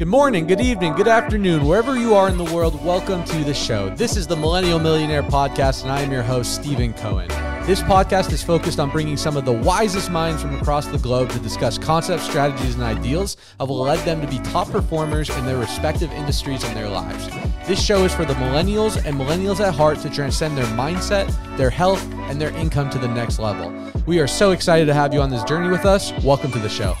Good morning, good evening, good afternoon, wherever you are in the world, welcome to the show. This is the Millennial Millionaire Podcast, and I am your host, Stephen Cohen. This podcast is focused on bringing some of the wisest minds from across the globe to discuss concepts, strategies, and ideals that will lead them to be top performers in their respective industries and their lives. This show is for the millennials and millennials at heart to transcend their mindset, their health, and their income to the next level. We are so excited to have you on this journey with us. Welcome to the show.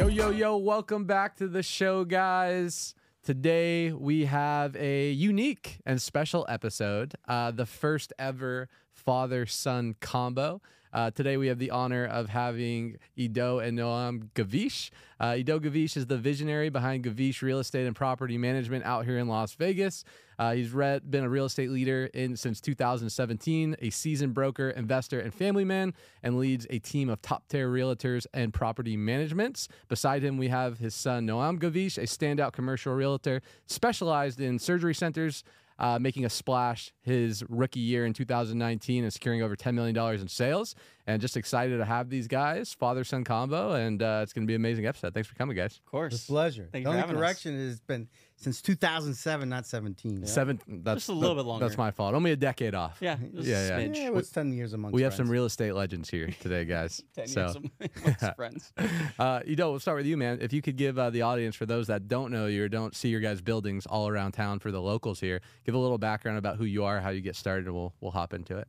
Yo, yo, yo, welcome back to the show, guys. Today we have a unique and special episode, uh, the first ever father son combo. Uh, today we have the honor of having Ido and Noam Gavish. Uh, Ido Gavish is the visionary behind Gavish Real Estate and Property Management out here in Las Vegas. Uh, he's read, been a real estate leader in since 2017, a seasoned broker, investor, and family man, and leads a team of top tier realtors and property managements. Beside him, we have his son Noam Gavish, a standout commercial realtor specialized in surgery centers, uh, making a splash his rookie year in 2019 and securing over $10 million in sales. And just excited to have these guys, father son combo, and uh, it's going to be an amazing episode. Thanks for coming, guys. Of course. It's a pleasure. Thank you the for only having us. correction has been since 2007, not 17. Seven. That's Just a little that- bit longer. That's my fault. Only a decade off. Yeah. just Yeah, a yeah. smidge. Yeah, what's 10 years amongst We have some real estate legends here today, guys. Ten so, years amongst friends. uh, Ido, we'll start with you, man. If you could give uh, the audience, for those that don't know you or don't see your guys' buildings all around town, for the locals here, give a little background about who you are, how you get started, and we'll we'll hop into it.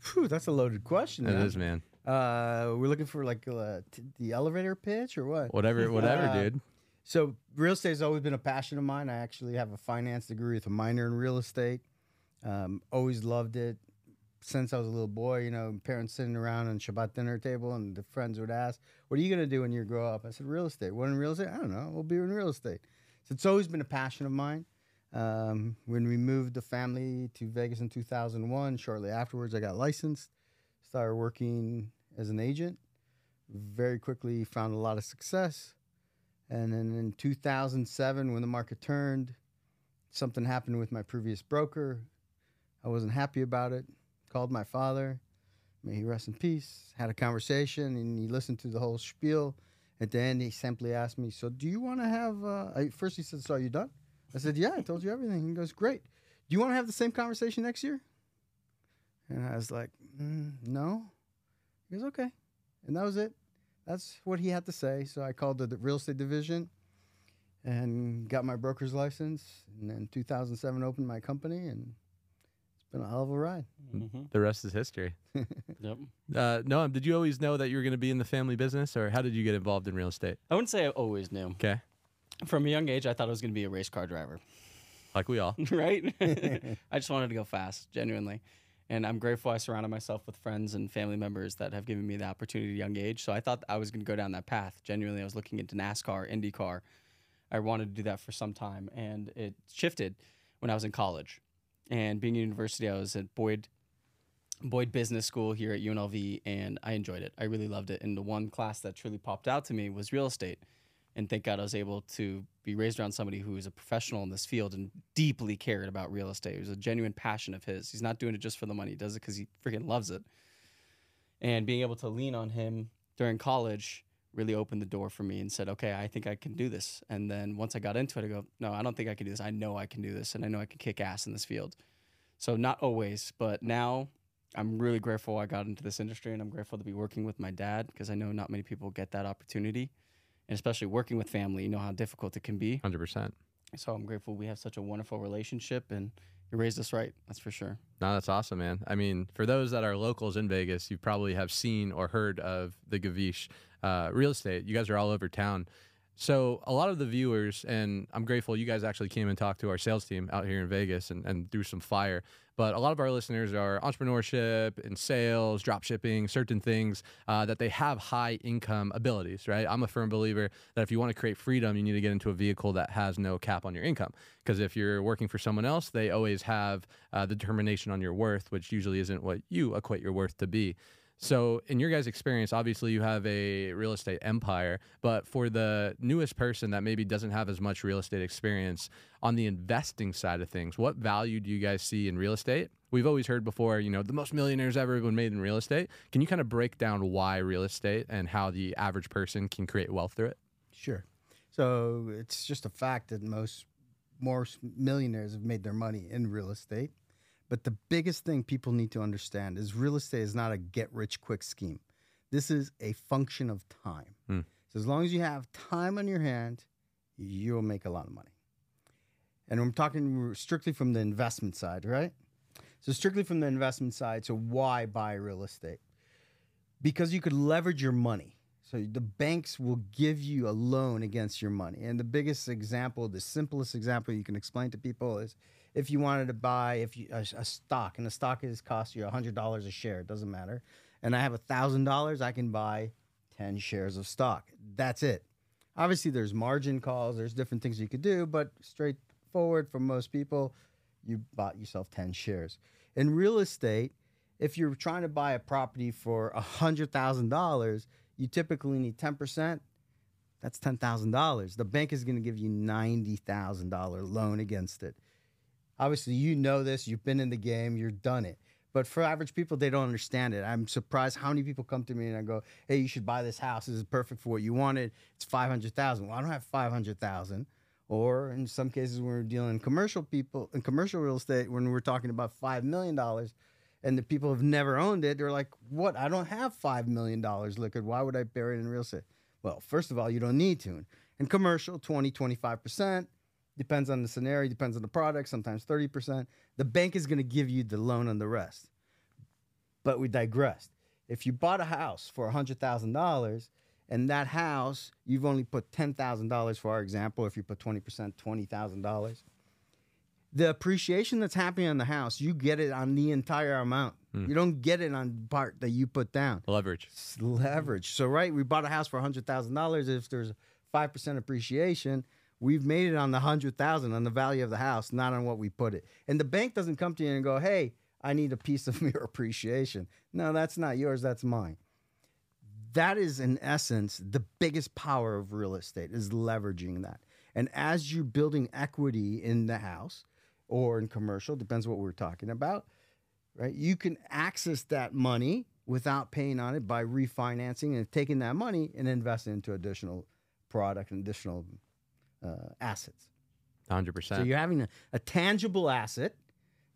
Phew, that's a loaded question. It man. is, man. Uh, we're looking for like uh, t- the elevator pitch or what? Whatever, whatever, Uh, dude. So real estate has always been a passion of mine. I actually have a finance degree with a minor in real estate. Um, always loved it since I was a little boy. You know, parents sitting around on Shabbat dinner table, and the friends would ask, "What are you gonna do when you grow up?" I said, "Real estate." What in real estate? I don't know. We'll be in real estate. So it's always been a passion of mine. Um, when we moved the family to Vegas in 2001, shortly afterwards, I got licensed. Started working as an agent. Very quickly found a lot of success. And then in 2007, when the market turned, something happened with my previous broker. I wasn't happy about it. Called my father. May he rest in peace. Had a conversation, and he listened to the whole spiel. At the end, he simply asked me, "So, do you want to have?" Uh, I, first, he said, "So, are you done?" I said, "Yeah, I told you everything." He goes, "Great. Do you want to have the same conversation next year?" And I was like, mm, "No." He goes, "Okay," and that was it. That's what he had to say. So I called the, the real estate division and got my broker's license. And then 2007 opened my company, and it's been a hell of a ride. Mhm. The rest is history. Yep. Uh, Noam, did you always know that you were going to be in the family business, or how did you get involved in real estate? I wouldn't say I always knew. Okay, From a young age, I thought I was going to be a race car driver, like we all. right? I just wanted to go fast, genuinely. And I'm grateful I surrounded myself with friends and family members that have given me the opportunity at a young age. So I thought I was going to go down that path. Genuinely, I was looking into NASCAR, IndyCar. I wanted to do that for some time. And it shifted when I was in college. And being in university, I was at Boyd Boyd Business School here at UNLV, and I enjoyed it. I really loved it. And the one class that truly popped out to me was real estate. And thank God I was able to be raised around somebody who is a professional in this field and deeply cared about real estate. It was a genuine passion of his. He's not doing it just for the money, he does it because he freaking loves it. And being able to lean on him during college really opened the door for me and said, okay, I think I can do this. And then once I got into it, I go, no, I don't think I can do this. I know I can do this, and I know I can kick ass in this field. So not always, but now I'm really grateful I got into this industry, and I'm grateful to be working with my dad because I know not many people get that opportunity, and especially working with family. You know how difficult it can be. Hundred percent. So I'm grateful we have such a wonderful relationship, and you raised us right. That's for sure. No, that's awesome, man. I mean, for those that are locals in Vegas, you probably have seen or heard of the Gavish uh, real estate. You guys are all over town. So a lot of the viewers, and I'm grateful you guys actually came and talked to our sales team out here in Vegas and, and threw some fire. But a lot of our listeners are entrepreneurship and sales, drop shipping, certain things uh, that they have high income abilities, right? I'm a firm believer that if you want to create freedom, you need to get into a vehicle that has no cap on your income. Because if you're working for someone else, they always have uh, the determination on your worth, which usually isn't what you equate your worth to be. So, in your guys' experience, obviously you have a real estate empire, but for the newest person that maybe doesn't have as much real estate experience on the investing side of things, what value do you guys see in real estate? We've always heard before, you know, the most millionaires ever been made in real estate. Can you kind of break down why real estate and how the average person can create wealth through it? Sure. So it's just a fact that most more millionaires have made their money in real estate. But the biggest thing people need to understand is real estate is not a get rich quick scheme. This is a function of time. Hmm. So as long as you have time on your hand, you'll make a lot of money. And I'm talking strictly from the investment side, right? So strictly from the investment side, so why buy real estate? Because you could leverage your money. So the banks will give you a loan against your money. And the biggest example, the simplest example you can explain to people is if you wanted to buy if you, a, a stock, and the stock is cost you hundred dollars a share, it doesn't matter. And I have thousand dollars, I can buy ten shares of stock. That's it. Obviously, there's margin calls, there's different things you could do, but straightforward for most people, you bought yourself ten shares. In real estate, if you're trying to buy a property for hundred thousand dollars, you typically need ten percent. That's ten thousand dollars. The bank is going to give you ninety thousand dollar loan against it. Obviously, you know this. You've been in the game. You've done it. But for average people, they don't understand it. I'm surprised how many people come to me and I go, "Hey, you should buy this house. This is perfect for what you wanted. It's five hundred thousand. Well, I don't have five hundred thousand. Or in some cases, when we're dealing in commercial people in commercial real estate, when we're talking about five million dollars, and the people have never owned it, they're like, "What? I don't have five million dollars liquid. Why would I bury it in real estate?" Well, first of all, you don't need to. In commercial, 20, 25 percent Depends on the scenario, depends on the product, sometimes 30%. The bank is going to give you the loan on the rest. But we digressed. If you bought a house for $100,000 and that house, you've only put $10,000 for our example, if you put 20%, $20,000. The appreciation that's happening on the house, you get it on the entire amount. Hmm. You don't get it on part that you put down. Leverage. It's leverage. So, right, we bought a house for $100,000. If there's 5% appreciation, we've made it on the 100,000 on the value of the house, not on what we put it. And the bank doesn't come to you and go, "Hey, I need a piece of your appreciation." No, that's not yours, that's mine. That is in essence the biggest power of real estate is leveraging that. And as you're building equity in the house or in commercial, depends what we're talking about, right? You can access that money without paying on it by refinancing and taking that money and investing into additional product and additional Uh, assets. 100%. So you're having a, a tangible asset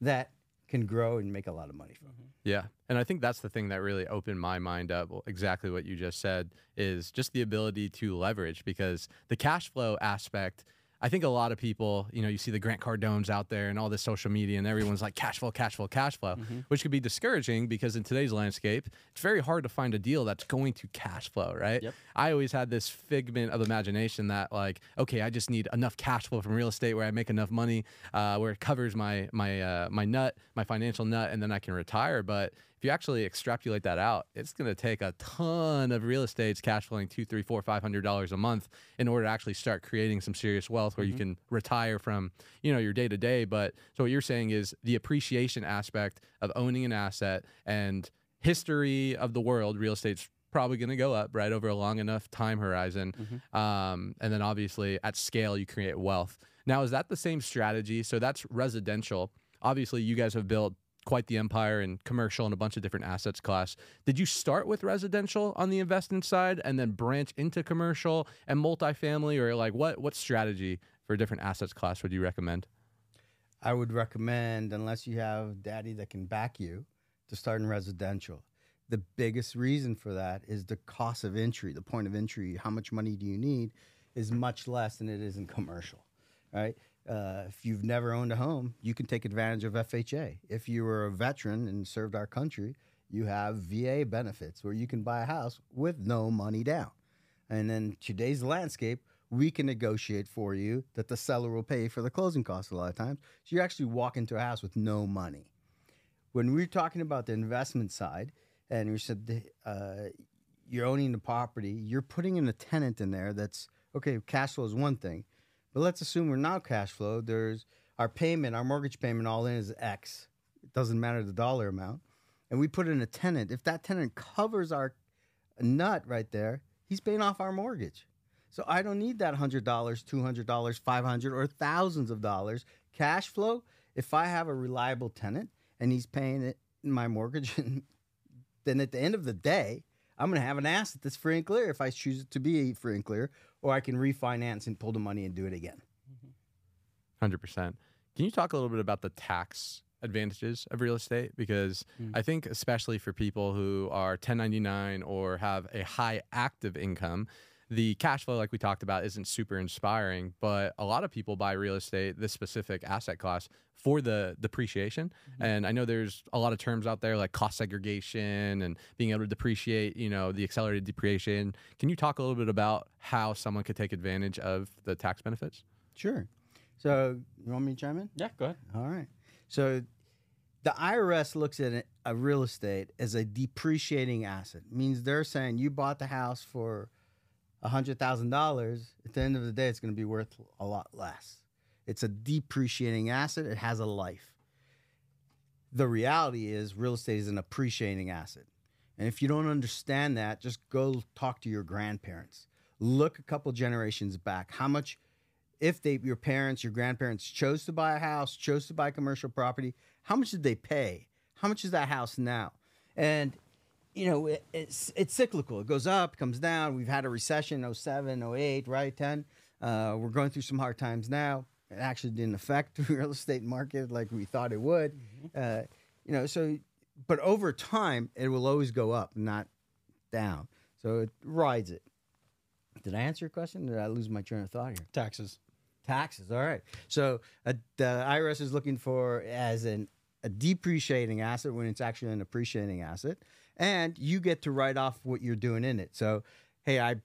that can grow and make a lot of money from. Mm-hmm. Yeah. And I think that's the thing that really opened my mind up. Exactly what you just said is just the ability to leverage because the cash flow aspect. I think a lot of people, you know, you see the Grant Cardones out there and all this social media, and everyone's like cash flow, cash flow, cash flow, which could be discouraging because in today's landscape, it's very hard to find a deal that's going to cash flow, right? Yep. I always had this figment of imagination that like, okay, I just need enough cash flow from real estate where I make enough money, uh, where it covers my my uh, my nut, my financial nut, and then I can retire. But you actually extrapolate that out, it's going to take a ton of real estate's cash flowing two, three, four, five hundred dollars a month in order to actually start creating some serious wealth where you can retire from, you know, your day to day. But so what you're saying is the appreciation aspect of owning an asset and history of the world, real estate's probably going to go up right over a long enough time horizon. Um, and then obviously at scale, you create wealth. Now, is that the same strategy? So that's residential. Obviously, you guys have built quite the empire in commercial and a bunch of different assets class. Did you start with residential on the investment side and then branch into commercial and multifamily, or like what what strategy for different assets class would you recommend? I would recommend, unless you have daddy that can back you, to start in residential. The biggest reason for that is the cost of entry, the point of entry, how much money do you need, is much less than it is in commercial, right? Uh, if you've never owned a home, you can take advantage of FHA. If you were a veteran and served our country, you have VA benefits where you can buy a house with no money down. And then today's landscape, we can negotiate for you that the seller will pay for the closing costs a lot of times. So you actually walk into a house with no money. When we're talking about the investment side, and we said uh, you're owning the property, you're putting in a tenant in there that's okay. Cash flow is one thing, but let's assume we're not cash flow. There's our payment, our mortgage payment, all in is X. It doesn't matter the dollar amount, and we put in a tenant. If that tenant covers our nut right there, he's paying off our mortgage. So I don't need that hundred dollars, two hundred dollars, five hundred, or thousands of dollars cash flow. If I have a reliable tenant and he's paying it my mortgage, then at the end of the day, I'm going to have an asset that's free and clear if I choose it to be free and clear, or I can refinance and pull the money and do it again. Hundred percent. Can you talk a little bit about the tax advantages of real estate? Because Mm. I think, especially for people who are 1099 or have a high active income, the cash flow, like we talked about, isn't super inspiring. But a lot of people buy real estate, this specific asset class, for the depreciation. Mm-hmm. And I know there's a lot of terms out there like cost segregation and being able to depreciate, you know, the accelerated depreciation. Can you talk a little bit about how someone could take advantage of the tax benefits? Sure. So, you want me to chime in? Yeah, go ahead. All right. So the IRS looks at a real estate as a depreciating asset. means they're saying you bought the house for $100,000. At the end of the day, it's going to be worth a lot less. It's a depreciating asset, it has a life. The reality is, real estate is an appreciating asset. And if you don't understand that, just go talk to your grandparents. Look a couple generations back. How much if they your parents your grandparents chose to buy a house chose to buy commercial property how much did they pay how much is that house now and you know it, it's it's cyclical. It goes up comes down. We've had a recession 07 08 right 10 uh, we're going through some hard times now. It actually didn't affect the real estate market like we thought it would. Uh, you know so but over time it will always go up not down. So it rides it. Did i answer your question? Did i lose my train of thought here? Taxes. Taxes. All right. So uh, the IRS is looking for as an a depreciating asset when it's actually an appreciating asset, and you get to write off what you're doing in it. So, hey, I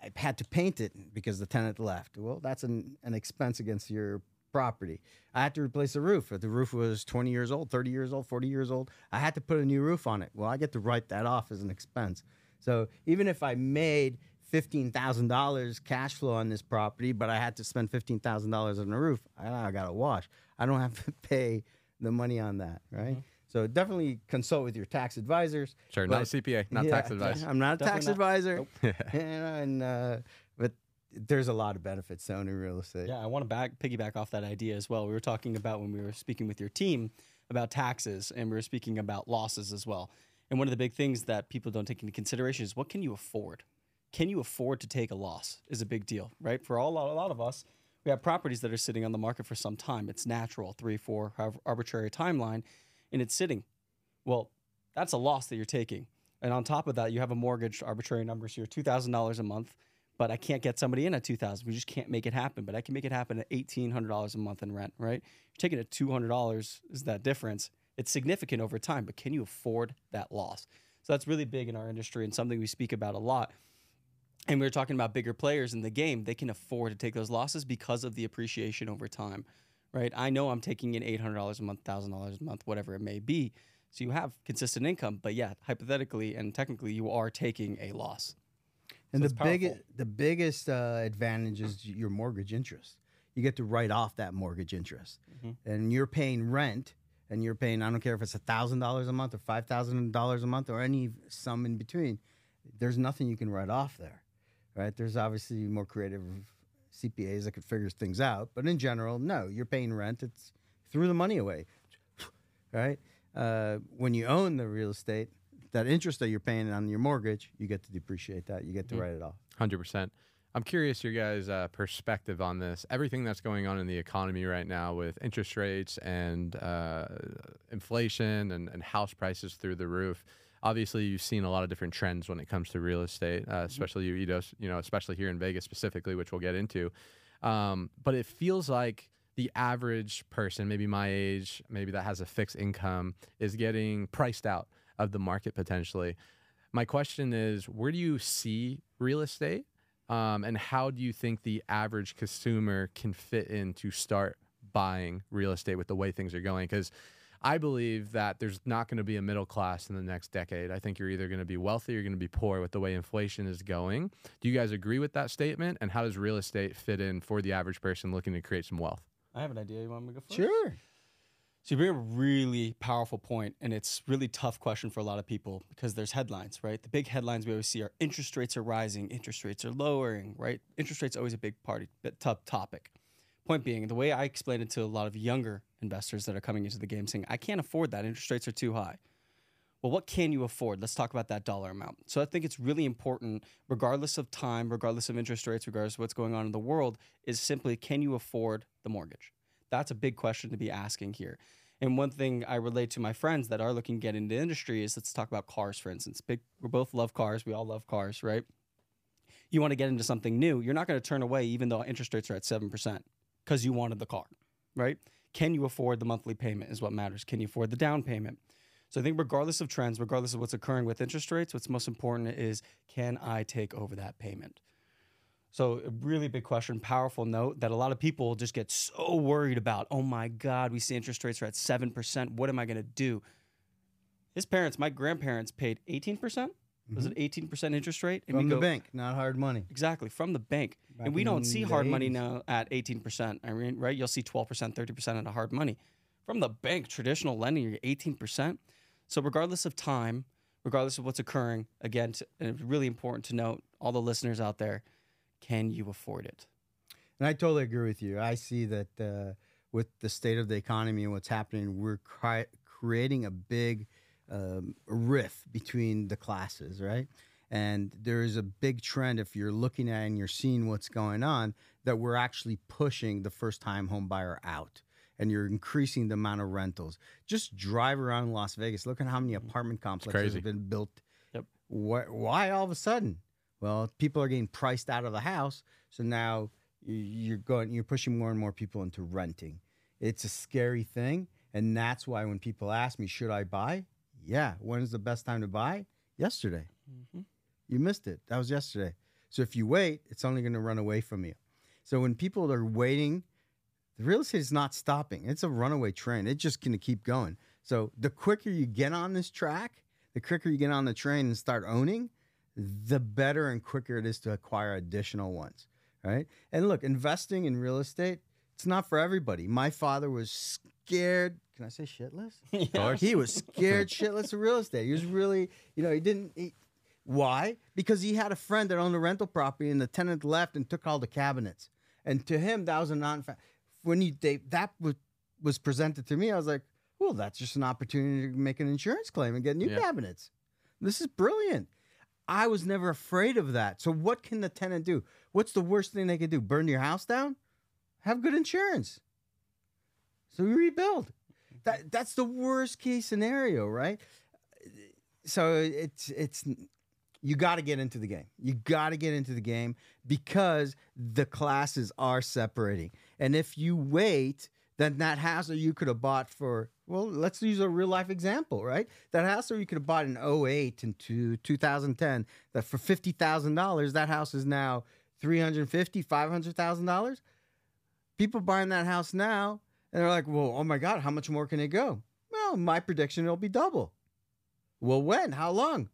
I had to paint it because the tenant left. Well, that's an, an expense against your property. I had to replace the roof. The roof was 20 years old, 30 years old, 40 years old, I had to put a new roof on it. Well, I get to write that off as an expense. So even if I made $15,000 cash flow on this property, but I had to spend $15,000 on the roof, I, I got to wash. I don't have to pay the money on that, right? Mm-hmm. So definitely consult with your tax advisors. Sure, But- not a CPA, not Yeah, tax advice. I'm not a tax not. advisor. Nope. And uh, but there's a lot of benefits to owning real estate. Yeah, I want to back piggyback off that idea as well. We were talking about when we were speaking with your team about taxes, and we were speaking about losses as well. And one of the big things that people don't take into consideration is what can you afford? Can you afford to take a loss? Is a big deal, right? For all, a lot of us, we have properties that are sitting on the market for some time. It's natural, three, four, however, arbitrary timeline, and it's sitting. Well, that's a loss that you're taking. And on top of that, you have a mortgage, arbitrary numbers here, two thousand dollars a month. But I can't get somebody in at two thousand. We just can't make it happen. But I can make it happen at eighteen hundred dollars a month in rent. Right? You're taking it two hundred dollars is that difference. It's significant over time, but can you afford that loss? So that's really big in our industry and something we speak about a lot. And we were talking about bigger players in the game. They can afford to take those losses because of the appreciation over time, right? I know I'm taking in $800 a month, $1,000 a month, whatever it may be. So you have consistent income, but yeah, hypothetically and technically, you are taking a loss. And So the biggest the biggest uh, advantage is your mortgage interest. You get to write off that mortgage interest, Mhm. and you're paying rent, and you're paying. I don't care if it's thousand dollars a month or five thousand dollars a month or any sum in between. There's nothing you can write off there, right? There's obviously more creative CPAs that could figure things out, but in general, no. You're paying rent. It's threw the money away, right? Uh, when you own the real estate, that interest that you're paying on your mortgage, you get to depreciate that. You get to Mhm. write it off. Hundred percent. I'm curious your guys' uh, perspective on this. Everything that's going on in the economy right now with interest rates and uh, inflation and, and house prices through the roof. Obviously, you've seen a lot of different trends when it comes to real estate, uh, especially you, you know, especially here in Vegas specifically, which we'll get into. Um, but it feels like the average person, maybe my age, maybe that has a fixed income, is getting priced out of the market potentially. My question is, where do you see real estate, um, and how do you think the average consumer can fit in to start buying real estate with the way things are going? Because I believe that there's not going to be a middle class in the next decade. I think you're either going to be wealthy or you're going to be poor with the way inflation is going. Do you guys agree with that statement? And how does real estate fit in for the average person looking to create some wealth? I have an idea. You want me to go first? Sure. So you bring a really powerful point, and it's really tough question for a lot of people because there's headlines, right? The big headlines we always see are interest rates are rising, interest rates are lowering, right? Interest rates always a big party, bit tough topic. Point being, the way I explain it to a lot of younger investors that are coming into the game, saying I can't afford that, interest rates are too high. well, what can you afford? Let's talk about that dollar amount. So I think it's really important, regardless of time, regardless of interest rates, regardless of what's going on in the world, is simply can you afford the mortgage? That's a big question to be asking here. And one thing I relate to my friends that are looking to get into industry is let's talk about cars, for instance. Big, we both love cars. We all love cars, right? You want to get into something new. You're not going to turn away, even though interest rates are at 7%, because you wanted the car, right? Can you afford the monthly payment is what matters. Can you afford the down payment? So I think regardless of trends, regardless of what's occurring with interest rates, what's most important is can I take over that payment? So a really big question, powerful note that a lot of people just get so worried about. Oh my God, we see interest rates are at seven percent. What am I going to do? His parents, my grandparents, paid eighteen percent. Was it eighteen percent interest rate? And From the go, bank, not hard money. Exactly from the bank, Back and we don't see hard money now at eighteen percent. I mean, right? You'll see twelve percent, thirty percent at a hard money. From the bank, traditional lending, you're eighteen percent. So regardless of time, regardless of what's occurring, again, and it's really important to note, all the listeners out there, can you afford it? And I totally agree with you. I see that uh, with the state of the economy and what's happening, we're cri- creating a big um, rift between the classes, right? And there is a big trend if you're looking at and you're seeing what's going on that we're actually pushing the first time home buyer out and you're increasing the amount of rentals. Just drive around Las Vegas. Look at how many mm-hmm. apartment complexes have been built. Yep. Why, why all of a sudden? Well, people are getting priced out of the house, so now you're going, you're pushing more and more people into renting. It's a scary thing, and that's why when people ask me, "Should I buy?" Yeah. When is the best time to buy? Yesterday. Mm-hmm. You missed it. That was yesterday. So if you wait, it's only going to run away from you. So when people are waiting the real estate is not stopping. It's a runaway train. It's just going to keep going. So the quicker you get on this track, the quicker you get on the train and start owning, the better and quicker it is to acquire additional ones, right? And look, investing in real estate, it's not for everybody. My father was scared. Can I say shitless? Yeah. He was scared shitless of real estate. He was really, you know, he didn't. He, why? Because he had a friend that owned a rental property and the tenant left and took all the cabinets. And to him, that was a non when you they, that was, was presented to me, I was like, well, that's just an opportunity to make an insurance claim and get new yeah. cabinets. This is brilliant. I was never afraid of that. So what can the tenant do? What's the worst thing they could do? Burn your house down? Have good insurance. So we rebuild. That that's the worst case scenario, right? So it's it's you got to get into the game. You got to get into the game because the classes are separating. And if you wait, then that house that you could have bought for, well, let's use a real life example, right? That house that you could have bought in 08 into 2010, that for $50,000, that house is now $350,000, $500,000. People buying that house now, and they're like, well, oh my God, how much more can it go? Well, my prediction, it'll be double. Well, when? How long?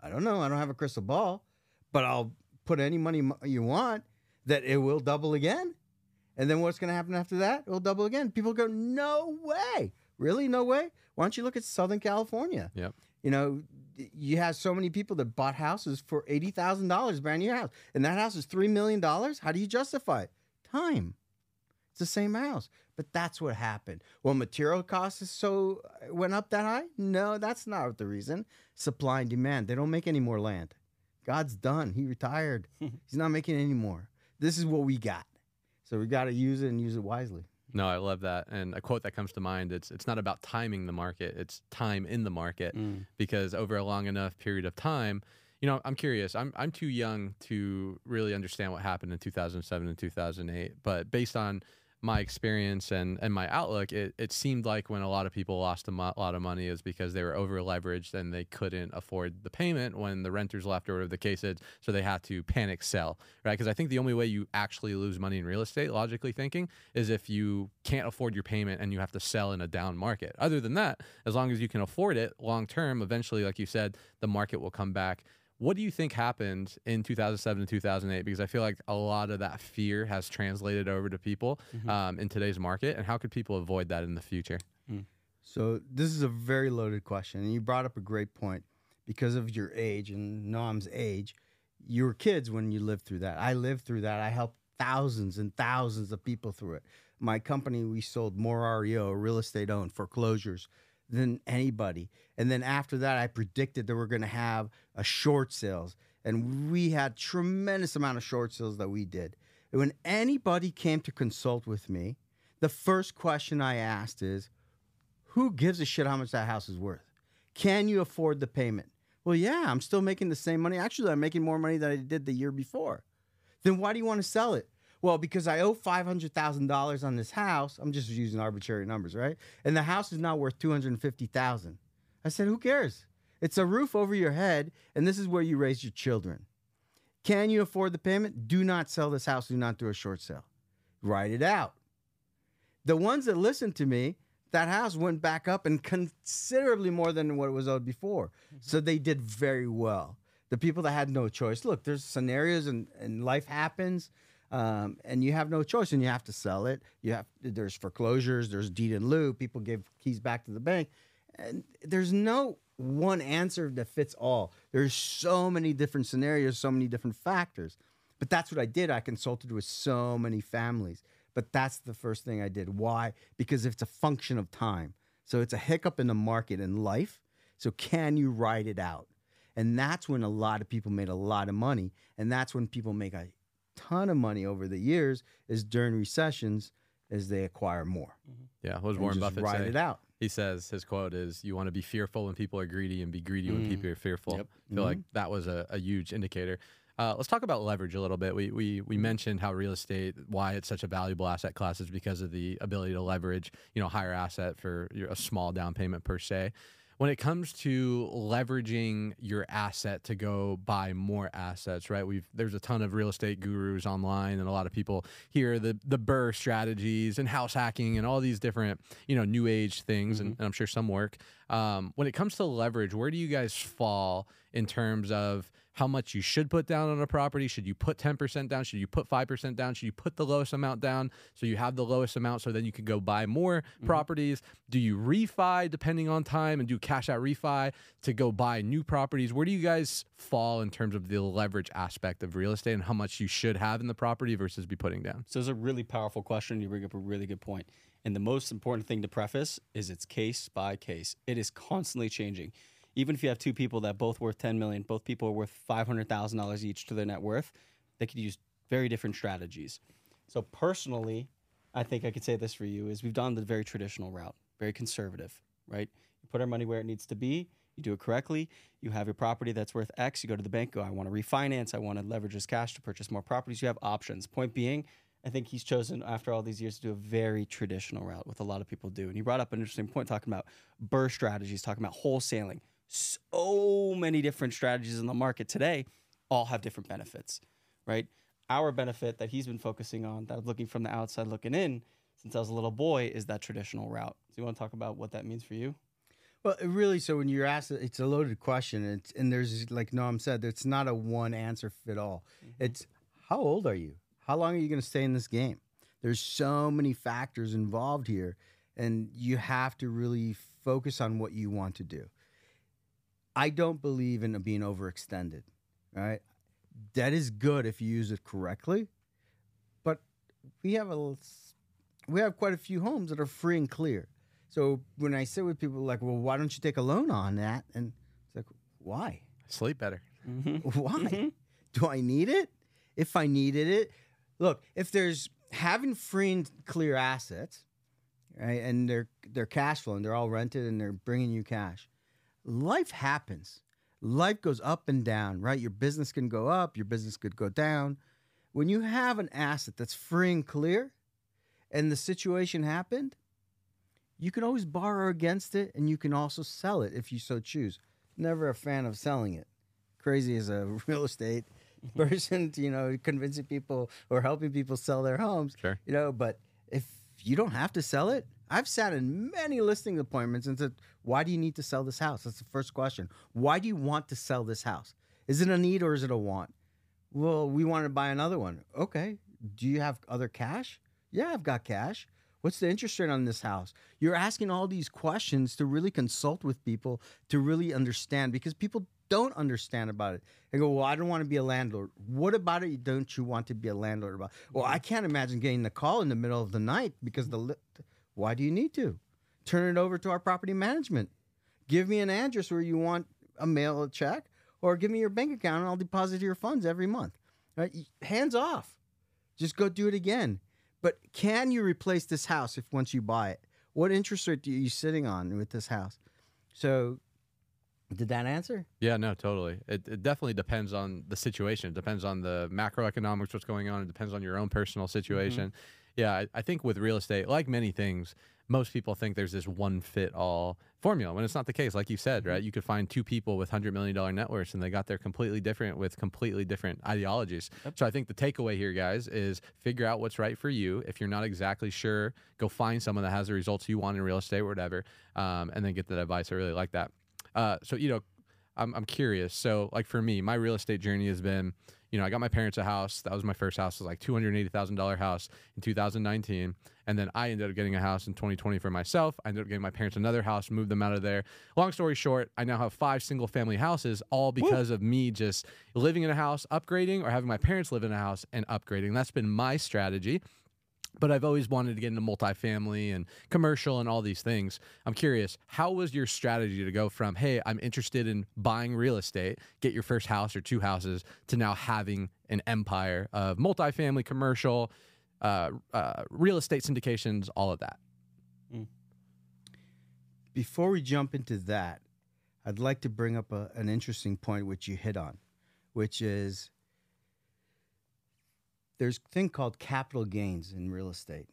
I don't know. I don't have a crystal ball, but I'll put any money you want that it will double again. And then what's going to happen after that? It will double again. People go, no way. Really? No way? Why don't you look at Southern California? Yep. You know, you have so many people that bought houses for $80,000 brand new house. And that house is $3 million. How do you justify it? Time. It's the same house. But that's what happened. Well, material costs is so uh, went up that high? No, that's not the reason. Supply and demand. They don't make any more land. God's done. He retired. He's not making any more. This is what we got. So we got to use it and use it wisely. No, I love that. And a quote that comes to mind, it's it's not about timing the market, it's time in the market mm. because over a long enough period of time, you know, I'm curious. I'm I'm too young to really understand what happened in 2007 and 2008, but based on my experience and, and my outlook, it, it seemed like when a lot of people lost a mo- lot of money is because they were over leveraged and they couldn't afford the payment when the renters left or whatever the case is. So they had to panic sell, right? Because I think the only way you actually lose money in real estate, logically thinking, is if you can't afford your payment and you have to sell in a down market. Other than that, as long as you can afford it long term, eventually, like you said, the market will come back. What do you think happened in 2007 and 2008? Because I feel like a lot of that fear has translated over to people mm-hmm. um, in today's market. And how could people avoid that in the future? Mm. So, this is a very loaded question. And you brought up a great point because of your age and Noam's age. You were kids when you lived through that. I lived through that. I helped thousands and thousands of people through it. My company, we sold more REO, real estate owned foreclosures than anybody. And then after that, I predicted that we're going to have a short sales, and we had tremendous amount of short sales that we did. And when anybody came to consult with me, the first question I asked is, "Who gives a shit how much that house is worth? Can you afford the payment?" Well, yeah, I'm still making the same money. Actually, I'm making more money than I did the year before. Then why do you want to sell it? Well, because I owe five hundred thousand dollars on this house. I'm just using arbitrary numbers, right? And the house is now worth two hundred fifty thousand. I said, who cares? It's a roof over your head, and this is where you raise your children. Can you afford the payment? Do not sell this house. Do not do a short sale. Write it out. The ones that listened to me, that house went back up and considerably more than what it was owed before. Mm-hmm. So they did very well. The people that had no choice, look, there's scenarios and, and life happens, um, and you have no choice, and you have to sell it. You have there's foreclosures, there's deed in lieu. People give keys back to the bank, and there's no one answer that fits all. There's so many different scenarios, so many different factors. But that's what I did. I consulted with so many families. But that's the first thing I did. Why? Because it's a function of time. So it's a hiccup in the market in life. So can you ride it out? And that's when a lot of people made a lot of money. And that's when people make a ton of money over the years is during recessions as they acquire more. Yeah, what does Warren just Buffett ride say? it out. He says his quote is, "You want to be fearful when people are greedy, and be greedy when Mm. people are fearful." Yep. I feel like that was a, a huge indicator. Uh, let's talk about leverage a little bit. We, we we mentioned how real estate, why it's such a valuable asset class, is because of the ability to leverage, you know, higher asset for your, a small down payment per se. When it comes to leveraging your asset to go buy more assets, right? We've there's a ton of real estate gurus online, and a lot of people hear the the BRRRR strategies and house hacking and all these different you know new age things, and, and I'm sure some work. Um, when it comes to leverage, where do you guys fall in terms of how much you should put down on a property. Should you put 10% down? Should you put 5% down? Should you put the lowest amount down so you have the lowest amount so then you can go buy more mm-hmm. properties? Do you refi depending on time and do cash out refi to go buy new properties? Where do you guys fall in terms of the leverage aspect of real estate and how much you should have in the property versus be putting down? So it's a really powerful question. You bring up a really good point. And the most important thing to preface is it's case by case. It is constantly changing. Even if you have two people that both worth 10 million, both people are worth $500,000 each to their net worth, they could use very different strategies. So personally, I think I could say this for you is we've done the very traditional route, very conservative, right? You put our money where it needs to be, you do it correctly, you have your property that's worth X, you go to the bank, go, I want to refinance, I want to leverage this cash to purchase more properties. You have options. Point being, I think he's chosen after all these years to do a very traditional route, what a lot of people do. And he brought up an interesting point talking about BRRRR strategies, talking about wholesaling. So many different strategies in the market today all have different benefits, right? Our benefit that he's been focusing on, that I'm looking from the outside looking in since I was a little boy, is that traditional route. So you want to talk about what that means for you? Well, really, so when you're asked, it's a loaded question. It's, and there's, like Noam said, it's not a one answer fit all. Mm-hmm. It's how old are you? How long are you going to stay in this game? There's so many factors involved here, and you have to really focus on what you want to do. I don't believe in being overextended, right? That is good if you use it correctly, but we have a we have quite a few homes that are free and clear. So when I sit with people like, well, why don't you take a loan on that? And it's like, why? Sleep better. Mm-hmm. Why? Mm-hmm. Do I need it? If I needed it, look, if there's having free and clear assets, right, and they're they're cash flowing, they're all rented and they're bringing you cash. Life happens. Life goes up and down, right? Your business can go up, your business could go down. When you have an asset that's free and clear, and the situation happened, you can always borrow against it, and you can also sell it if you so choose. Never a fan of selling it crazy as a real estate mm-hmm. person, you know, convincing people or helping people sell their homes. Sure. You know, but if you don't have to sell it, I've sat in many listing appointments and said, why do you need to sell this house? That's the first question. Why do you want to sell this house? Is it a need or is it a want? Well, we want to buy another one. Okay. Do you have other cash? Yeah, I've got cash. What's the interest rate on this house? You're asking all these questions to really consult with people to really understand because people don't understand about it. They go, Well, I don't want to be a landlord. What about it don't you want to be a landlord about? Well, I can't imagine getting the call in the middle of the night because the why do you need to? turn it over to our property management. Give me an address where you want a mail a check, or give me your bank account and I'll deposit your funds every month. Right? Hands off. Just go do it again. But can you replace this house if once you buy it? What interest rate are you sitting on with this house? So, did that answer? Yeah, no, totally. It, it definitely depends on the situation. It depends on the macroeconomics, what's going on. It depends on your own personal mm-hmm. situation. Yeah, I, I think with real estate, like many things, most people think there's this one fit all formula when it's not the case. Like you said, right? You could find two people with $100 million net worths and they got there completely different with completely different ideologies. So I think the takeaway here, guys, is figure out what's right for you. If you're not exactly sure, go find someone that has the results you want in real estate or whatever, um, and then get that advice. I really like that. Uh, so, you know, I'm, I'm curious. So, like for me, my real estate journey has been, you know, I got my parents a house. That was my first house. It was like two hundred eighty thousand dollar house in 2019, and then I ended up getting a house in 2020 for myself. I ended up getting my parents another house, moved them out of there. Long story short, I now have five single family houses, all because of me just living in a house, upgrading, or having my parents live in a house and upgrading. That's been my strategy but I've always wanted to get into multifamily and commercial and all these things. I'm curious, how was your strategy to go from, hey, I'm interested in buying real estate, get your first house or two houses, to now having an empire of multifamily, commercial, uh, uh, real estate syndications, all of that? Before we jump into that, I'd like to bring up a, an interesting point which you hit on, which is there's a thing called capital gains in real estate.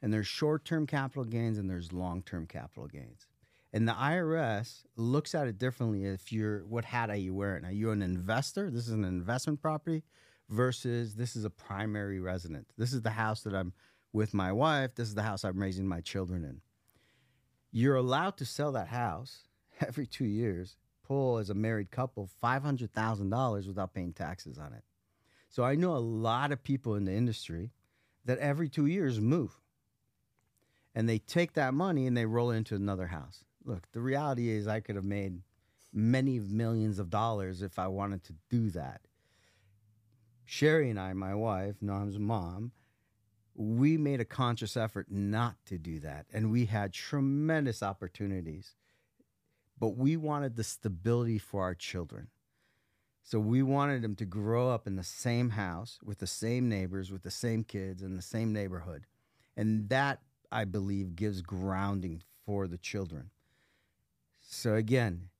And there's short-term capital gains and there's long-term capital gains. And the IRS looks at it differently if you're what hat are you wearing? Are you an investor? This is an investment property versus this is a primary residence. This is the house that I'm with my wife. This is the house I'm raising my children in. You're allowed to sell that house every two years, pull as a married couple $500,000 without paying taxes on it. So I know a lot of people in the industry that every two years move and they take that money and they roll into another house. Look, the reality is I could have made many millions of dollars if I wanted to do that. Sherry and I, my wife, Noam's mom, we made a conscious effort not to do that. And we had tremendous opportunities. But we wanted the stability for our children. So we wanted them to grow up in the same house with the same neighbors, with the same kids in the same neighborhood. And that, I believe, gives grounding for the children. So again,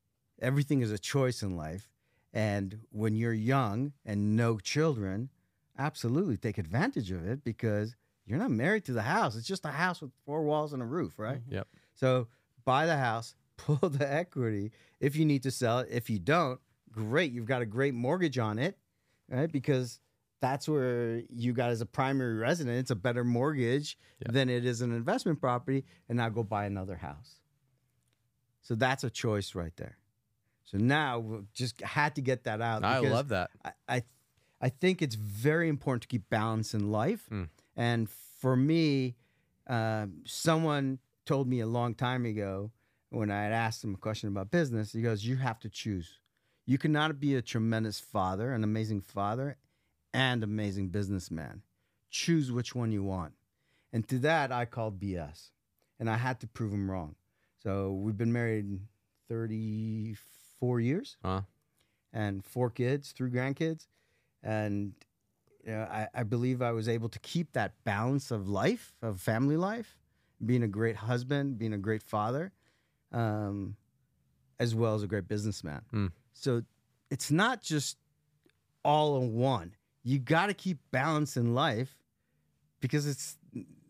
everything is a choice in life. And when you're young and no children, absolutely take advantage of it because you're not married to the house. It's just a house with four walls and a roof, right? Mm-hmm. Yep. So buy the house, pull the equity if you need to sell it. If you don't, great. You've got a great mortgage on it, right? Because that's where you got as a primary resident. It's a better mortgage Yeah. than it is an investment property. And now go buy another house. So that's a choice right there. So now we just had to get that out. I love that. I, I I think it's very important to keep balance in life. Mm. And for me, um, someone told me a long time ago when I had asked him a question about business, he goes, You have to choose. You cannot be a tremendous father, an amazing father, and amazing businessman. Choose which one you want. And to that, I called BS. And I had to prove him wrong. So we've been married 34 years Huh? and four kids, three grandkids. And you know, I, I believe I was able to keep that balance of life, of family life, being a great husband, being a great father, um, as well as a great businessman. Mm. So it's not just all in one. You got to keep balance in life because it's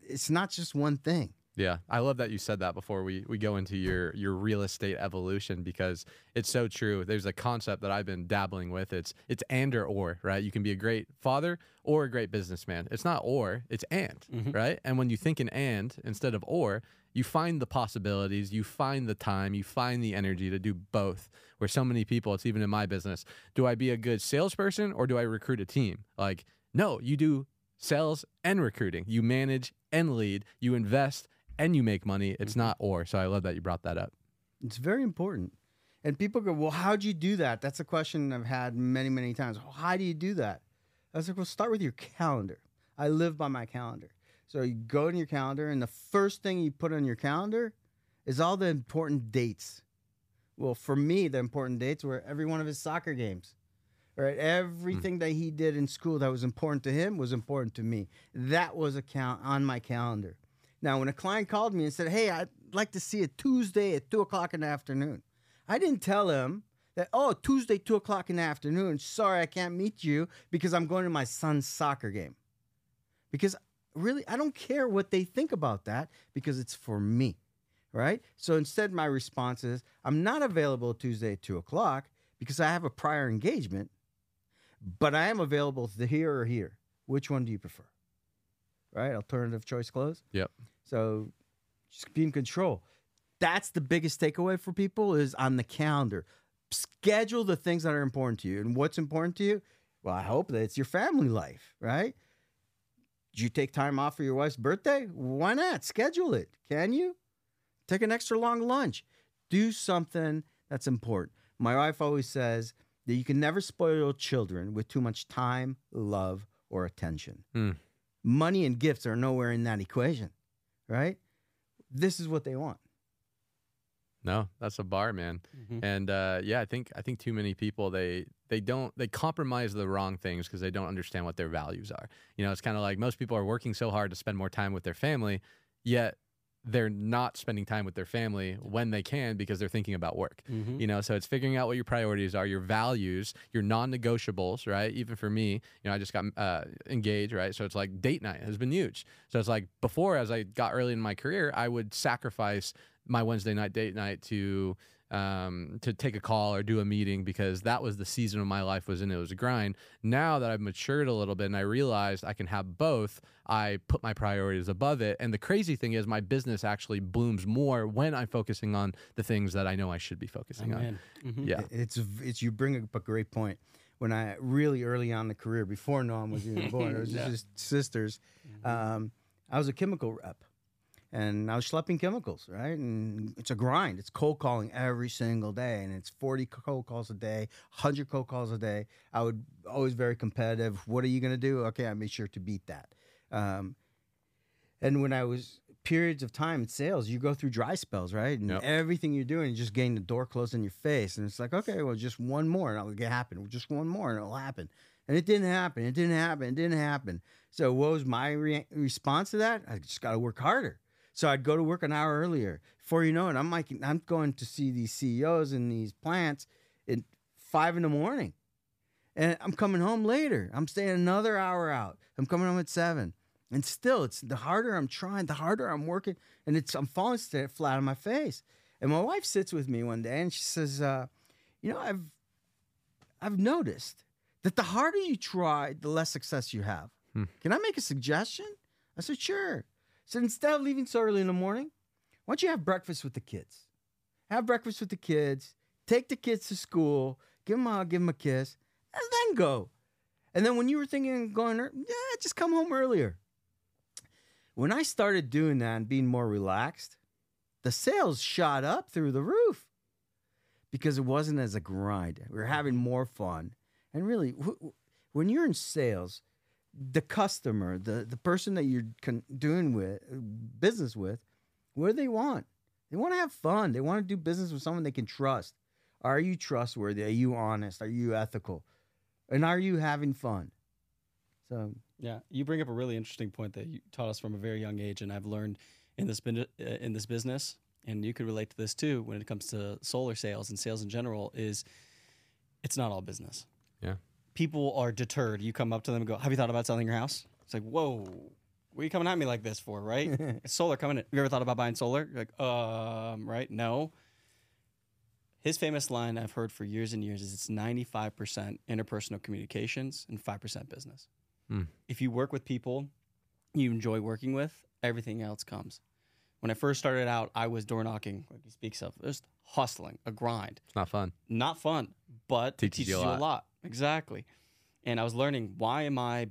it's not just one thing. Yeah, I love that you said that before we, we go into your your real estate evolution because it's so true. There's a concept that I've been dabbling with. It's it's and or or, right? You can be a great father or a great businessman. It's not or, it's and, Mhm. right? And when you think in and instead of or, you find the possibilities, you find the time, you find the energy to do both. Where so many people, it's even in my business, do I be a good salesperson or do I recruit a team? Like, no, you do sales and recruiting. You manage and lead, you invest and you make money. It's mm-hmm. not or. So I love that you brought that up. It's very important. And people go, well, how'd you do that? That's a question I've had many, many times. Well, how do you do that? I was like, well, start with your calendar. I live by my calendar. So you go in your calendar, and the first thing you put on your calendar is all the important dates. Well, for me, the important dates were every one of his soccer games. Right? Hmm. Everything that he did in school that was important to him was important to me. That was a count on my calendar. Now, when a client called me and said, Hey, I'd like to see a Tuesday at two o'clock in the afternoon, I didn't tell him that, oh, Tuesday, two o'clock in the afternoon, sorry, I can't meet you because I'm going to my son's soccer game. Because really, I don't care what they think about that because it's for me, right? So instead, my response is, I'm not available Tuesday at two o'clock because I have a prior engagement, but I am available here or here. Which one do you prefer? Right? Alternative choice close. Yep. So just be in control. That's the biggest takeaway for people is on the calendar. Schedule the things that are important to you. And what's important to you? Well, I hope that it's your family life, right? Did you take time off for your wife's birthday? Why not? Schedule it. Can you? Take an extra long lunch. Do something that's important. My wife always says that you can never spoil children with too much time, love, or attention. Hmm. Money and gifts are nowhere in that equation, right? This is what they want. No, that's a bar, man. Mhm. And uh, yeah, I think I think too many people they they don't they compromise the wrong things because they don't understand what their values are. You know, it's kind of like most people are working so hard to spend more time with their family, yet they're not spending time with their family when they can because they're thinking about work. Mhm. You know, so it's figuring out what your priorities are, your values, your non-negotiables, right? Even for me, you know, I just got uh, engaged, right? So it's like date night has been huge. So it's like before, as I got early in my career, I would sacrifice my Wednesday night date night to um, to take a call or do a meeting because that was the season of my life was in. It was a grind. Now that I've matured a little bit and I realized I can have both, I put my priorities above it. And the crazy thing is, my business actually blooms more when I'm focusing on the things that I know I should be focusing on. Amen. Mhm. Yeah. It's it's you bring up a great point. When I really early on in the career, before Noam was even born, it was Yeah. just sisters. Um, I was a chemical rep, and I was schlepping chemicals, right? And it's a grind. It's cold calling every single day, and it's forty cold calls a day, hundred cold calls a day. I would always very competitive. What are you gonna do? Okay, I made sure to beat that. Um, and when I was periods of time in sales, you go through dry spells, right? And Yep. everything you're doing, you're just getting the door closed in your face. And it's like, okay, well, just one more and it'll get happen. Just one more and it'll happen. And it didn't happen. It didn't happen. It didn't happen. So what was my re- response to that? I just got to work harder. So I'd go to work an hour earlier. Before you know it, I'm like, I'm going to see these CEOs in these plants at five in the morning. And I'm coming home later. I'm staying another hour out. I'm coming home at seven. And still, it's the harder I'm trying, the harder I'm working, and it's I'm falling flat on my face. And my wife sits with me one day and she says, uh, "You know, I've I've noticed that the harder you try, the less success you have. Hmm. Can I make a suggestion?" I said, "Sure." So instead of leaving so early in the morning, why don't you have breakfast with the kids? Have breakfast with the kids. Take the kids to school. Give them a hug, give them a kiss, and then go. And then when you were thinking of going, yeah, just come home earlier. When I started doing that and being more relaxed, the sales shot up through the roof because it wasn't as a grind. We were having more fun. And really, wh- wh- when you're in sales, the customer, the, the person that you're con- doing with business with, what do they want? They want to have fun. They want to do business with someone they can trust. Are you trustworthy? Are you honest? Are you ethical? And are you having fun? So Yeah, you bring up a really interesting point that you taught us from a very young age, and I've learned in this bin- uh, in this business, and you could relate to this too when it comes to solar sales and sales in general. Is it's not all business. Yeah. People are deterred. You come up to them and go, "Have you thought about selling your house?" It's like, "Whoa, what are you coming at me like this for?" Right? It's solar coming in. Have you ever thought about buying solar? You're like, um, right? No. His famous line I've heard for years and years is it's 95% interpersonal communications and 5% business. Hmm. If you work with people you enjoy working with, everything else comes. When I first started out, I was door knocking, like he speaks of, just hustling, a grind. It's not fun. Not fun, but it Teaches teaches you a you a lot. lot. Exactly. And I was learning why am I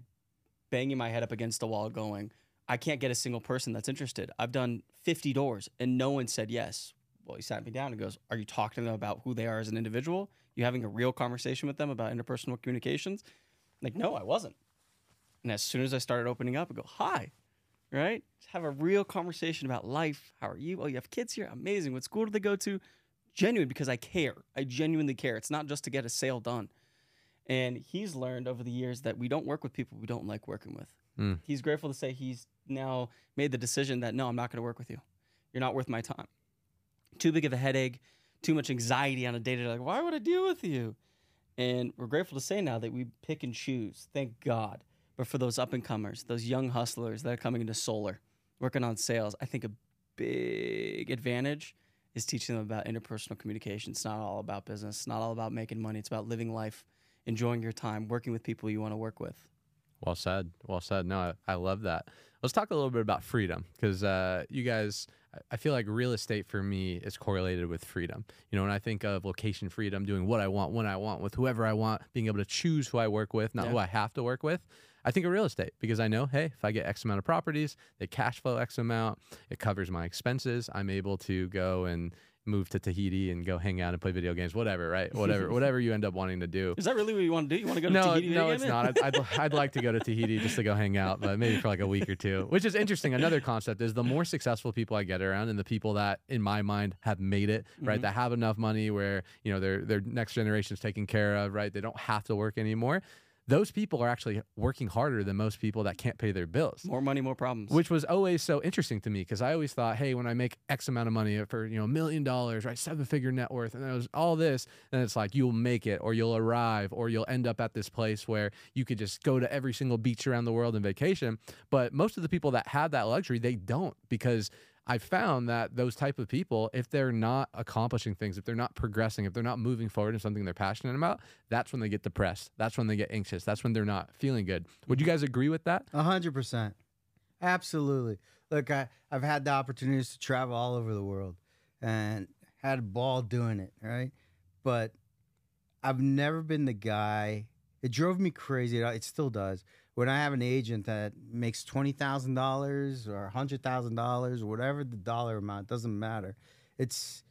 banging my head up against the wall going, I can't get a single person that's interested. I've done 50 doors and no one said yes. Well, he sat me down and goes, Are you talking to them about who they are as an individual? You having a real conversation with them about interpersonal communications? like, no, I wasn't. And as soon as I started opening up, I go, Hi. Right? Just have a real conversation about life. How are you? Oh, you have kids here? Amazing. What school do they go to? Genuine because I care. I genuinely care. It's not just to get a sale done. And he's learned over the years that we don't work with people we don't like working with. Mm. He's grateful to say he's now made the decision that no, I'm not going to work with you. You're not worth my time. Too big of a headache, too much anxiety on a day to day. Like, why would I deal with you? And we're grateful to say now that we pick and choose. Thank God. But for those up and comers, those young hustlers that are coming into solar, working on sales, I think a big advantage is teaching them about interpersonal communication. It's not all about business. It's not all about making money. It's about living life, enjoying your time, working with people you want to work with. Well said. Well said. No, I, I love that. Let's talk a little bit about freedom because uh, you guys, I- feel like real estate for me is correlated with freedom. You know, when I think of location freedom, doing what I want, when I want, with whoever I want, being able to choose who I work with, not Yeah. who I have to work with. I think of real estate because I know, hey, if I get X amount of properties, they cash flow X amount, it covers my expenses. I'm able to go and move to Tahiti and go hang out and play video games, whatever, right? Whatever, whatever you end up wanting to do. Is that really what you want to do? You want to go to No, Tahiti? no, it's not. I'd, I'd, I'd like to go to Tahiti just to go hang out, but maybe for like a week or two. Which is interesting. Another concept is the more successful people I get around, and the people that, in my mind, have made it, right? Mhm. That have enough money where you know their their next generation is taken care of, right? They don't have to work anymore. Those people are actually working harder than most people that can't pay their bills More money, more problems. which was always so interesting to me because I always thought, hey, when I make X amount of money for you know a million dollars, right, seven figure net worth, and it was all this, then it's like you'll make it, or you'll arrive, or you'll end up at this place where you could just go to every single beach around the world and vacation. But most of the people that have that luxury, they don't because I found that those type of people, if they're not accomplishing things, if they're not progressing, if they're not moving forward in something they're passionate about, that's when they get depressed. That's when they get anxious. That's when they're not feeling good. Would you guys agree with that? A hundred percent. Absolutely. Look, I, I've had the opportunities to travel all over the world and had a ball doing it, right? But I've never been the guy. It drove me crazy. It still does. When I have an agent that makes twenty thousand dollars or hundred thousand dollars or whatever the dollar amount doesn't matter. It's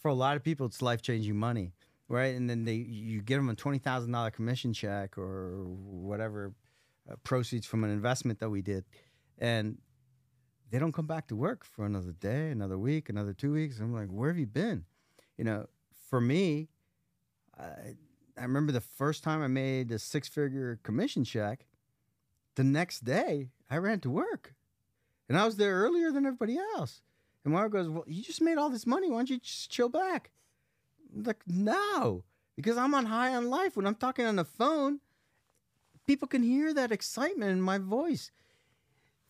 for a lot of people, it's life changing money, right? And then they you give them a twenty thousand dollar commission check or whatever uh, proceeds from an investment that we did, and they don't come back to work for another day, another week, another two weeks. I'm like, where have you been? You know, for me, I, I remember the first time I made a six figure commission check. The next day, I ran to work, and I was there earlier than everybody else. And Mario goes, "Well, you just made all this money. Why don't you just chill back?" I'm like, no, because I'm on high on life. When I'm talking on the phone, people can hear that excitement in my voice.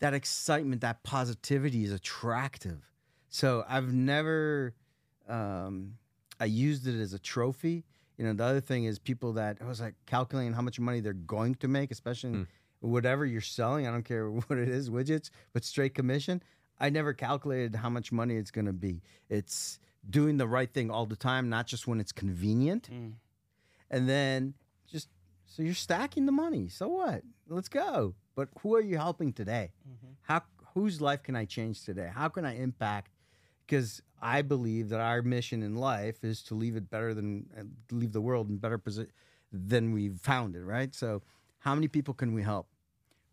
That excitement, that positivity is attractive. So I've never, um, I used it as a trophy. You know, the other thing is people that I was like calculating how much money they're going to make, especially in whatever you're selling. I don't care what it is, widgets, but straight commission. I never calculated how much money it's going to be. It's doing the right thing all the time, not just when it's convenient. Mm. And then just so you're stacking the money. So what? Let's go. But who are you helping today? Mhm. How whose life can I change today? How can I impact? Because I believe that our mission in life is to leave it better than leave the world in better position than we found it. Right. So, how many people can we help?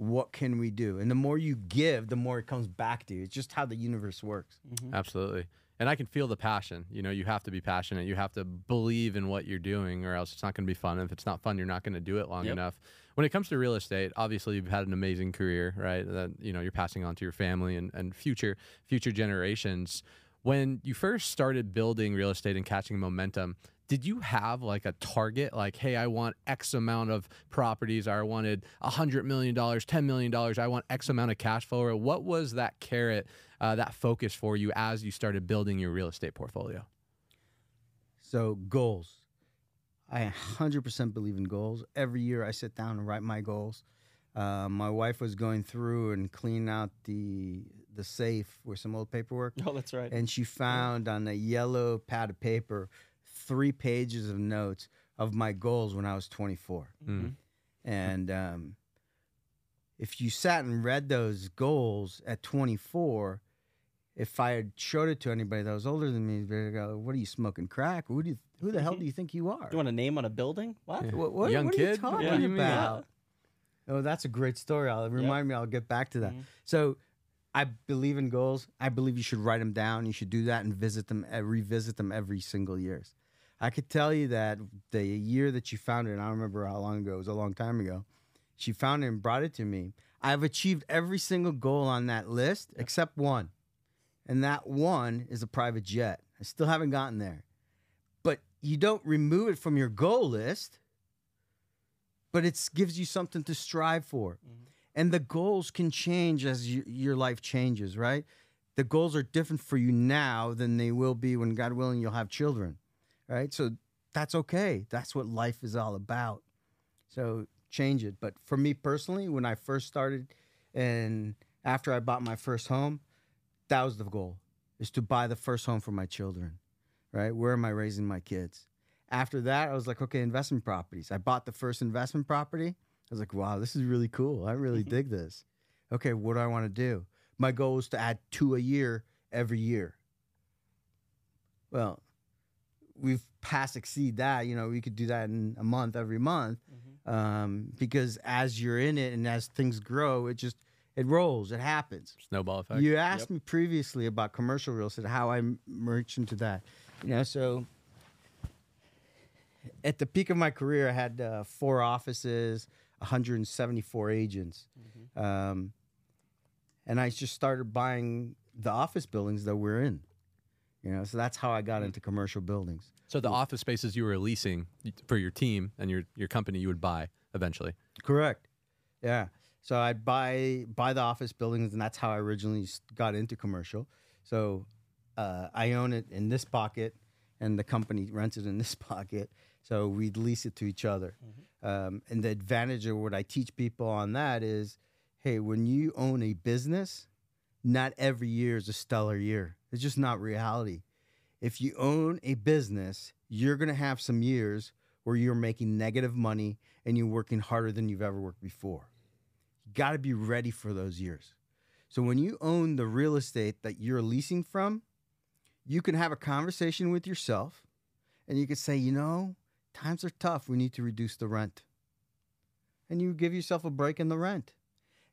What can we do? And the more you give, the more it comes back to you. It's just how the universe works. Mhm. Absolutely. And I can feel the passion. You know, you have to be passionate. You have to believe in what you're doing, or else it's not going to be fun. If it's not fun, you're not going to do it long Yep. enough. When it comes to real estate, obviously you've had an amazing career, right? That you know you're passing on to your family and, and future future generations. When you first started building real estate and catching momentum, did you have like a target? Like, hey, I want X amount of properties. Or I wanted a hundred million dollars, ten million dollars. I want X amount of cash flow. Or what was that carrot, uh, that focus for you as you started building your real estate portfolio? So goals. I 100% believe in goals. Every year I sit down and write my goals. Uh, my wife was going through and cleaning out the the safe with some old paperwork, Oh, that's right. and she found on a yellow pad of paper three pages of notes of my goals when I was 24. Mhm. And um, if you sat and read those goals at 24, if I had showed it to anybody that was older than me, they'd go, "What are you smoking crack? Who do you, who the hell do you think you are? Do You want a name on a building? What? Yeah. What, what, Young what are you talking What do you mean? about?" Oh, that's a great story. I'll remind me. I'll get back to that. Mhm. So, I believe in goals. I believe you should write them down. You should do that and visit them, uh, revisit them every single years. I could tell you that the year that she found it, and I don't remember how long ago. It was a long time ago. She found it and brought it to me. I've achieved every single goal on that list except one, and that one is a private jet. I still haven't gotten there, but you don't remove it from your goal list. But it gives you something to strive for mm-hmm. and the goals can change as you, your life changes right the goals are different for you now than they will be when god willing you'll have children right? So that's okay. That's what life is all about. So change it. But for me personally when i first started and after i bought my first home that was the goal is to buy the first home for my children right? Where am i raising my kids? After that i was like okay investment properties. I bought the first investment property. I was like, wow, this is really cool. I really mm-hmm. dig this. Okay, what do I want to do? My goal is to add two a year every year. Well, we've past exceed that. You know, we could do that in a month, every month, um, because as you're in it and as things grow, it just it rolls, it happens. Snowball effect. You asked me previously about commercial real estate, how I merged into that. You know, so at the peak of my career, I had uh, four offices, 174 agents, um, and I just started buying the office buildings that we're in. You know, so that's how I got into commercial buildings. So the office spaces you were leasing for your team and your your company, you would buy eventually. Correct. Yeah. So I'd buy buy the office buildings, and that's how I originally got into commercial. So uh, I own it in this pocket, and the company rents it in this pocket. So we'd lease it to each other. Um, and the advantage of what I teach people on that is, hey, when you own a business, not every year is a stellar year. It's just not reality. If you own a business, you're going to have some years where you're making negative money and you're working harder than you've ever worked before. You got to be ready for those years. So when you own the real estate that you're leasing from, you can have a conversation with yourself and you can say, you know, times are tough. We need to reduce the rent. And you give yourself a break in the rent.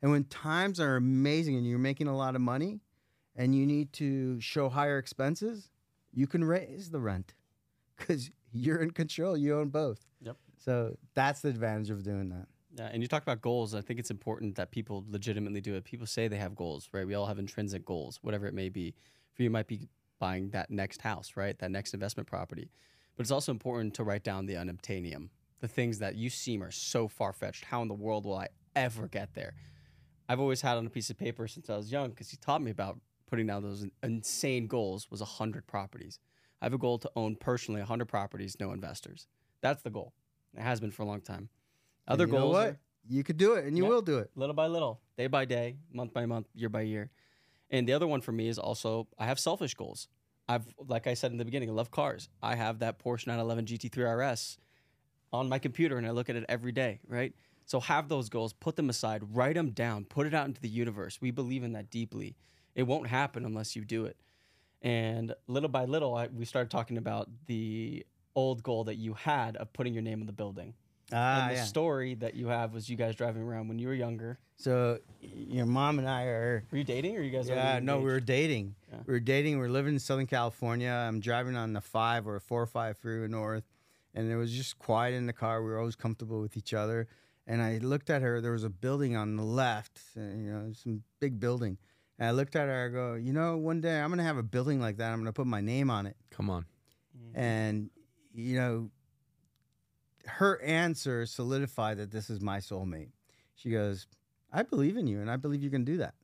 And when times are amazing and you're making a lot of money and you need to show higher expenses, you can raise the rent because you're in control. You own both. Yep. So that's the advantage of doing that. Yeah, and you talk about goals. I think it's important that people legitimately do it. People say they have goals, right? We all have intrinsic goals, whatever it may be. For you, it might be buying that next house, right? That next investment property. But it's also important to write down the unobtainium, the things that you seem are so far fetched. How in the world will I ever get there? I've always had on a piece of paper since I was young because he taught me about putting down those insane goals was 100 properties. I have a goal to own personally 100 properties, no investors. That's the goal. It has been for a long time. Other you know goals what? are You could do it and you Yeah. will do it. little by little, day by day, month by month, year by year. And the other one for me is also I have selfish goals. I've like I said in the beginning, I love cars. I have that Porsche 911 GT3 RS on my computer and I look at it every day, right? So have those goals, put them aside, write them down, put it out into the universe. We believe in that deeply. It won't happen unless you do it. And little by little, I, we started talking about the old goal that you had of putting your name on the building. Ah, and the yeah. story that you have was you guys driving around when you were younger. So your mom and I are. Were you dating or you guys? Yeah, no, we were dating. Yeah. We were dating. We are living in Southern California. I'm driving on the five or four or five freeway north, and it was just quiet in the car. We were always comfortable with each other. And I looked at her. There was a building on the left, uh, you know, some big building. And I looked at her. I go, you know, one day I'm gonna have a building like that. I'm gonna put my name on it. Come on. And you know, her answer solidified that this is my soulmate. She goes, "I believe in you, and I believe you can do that."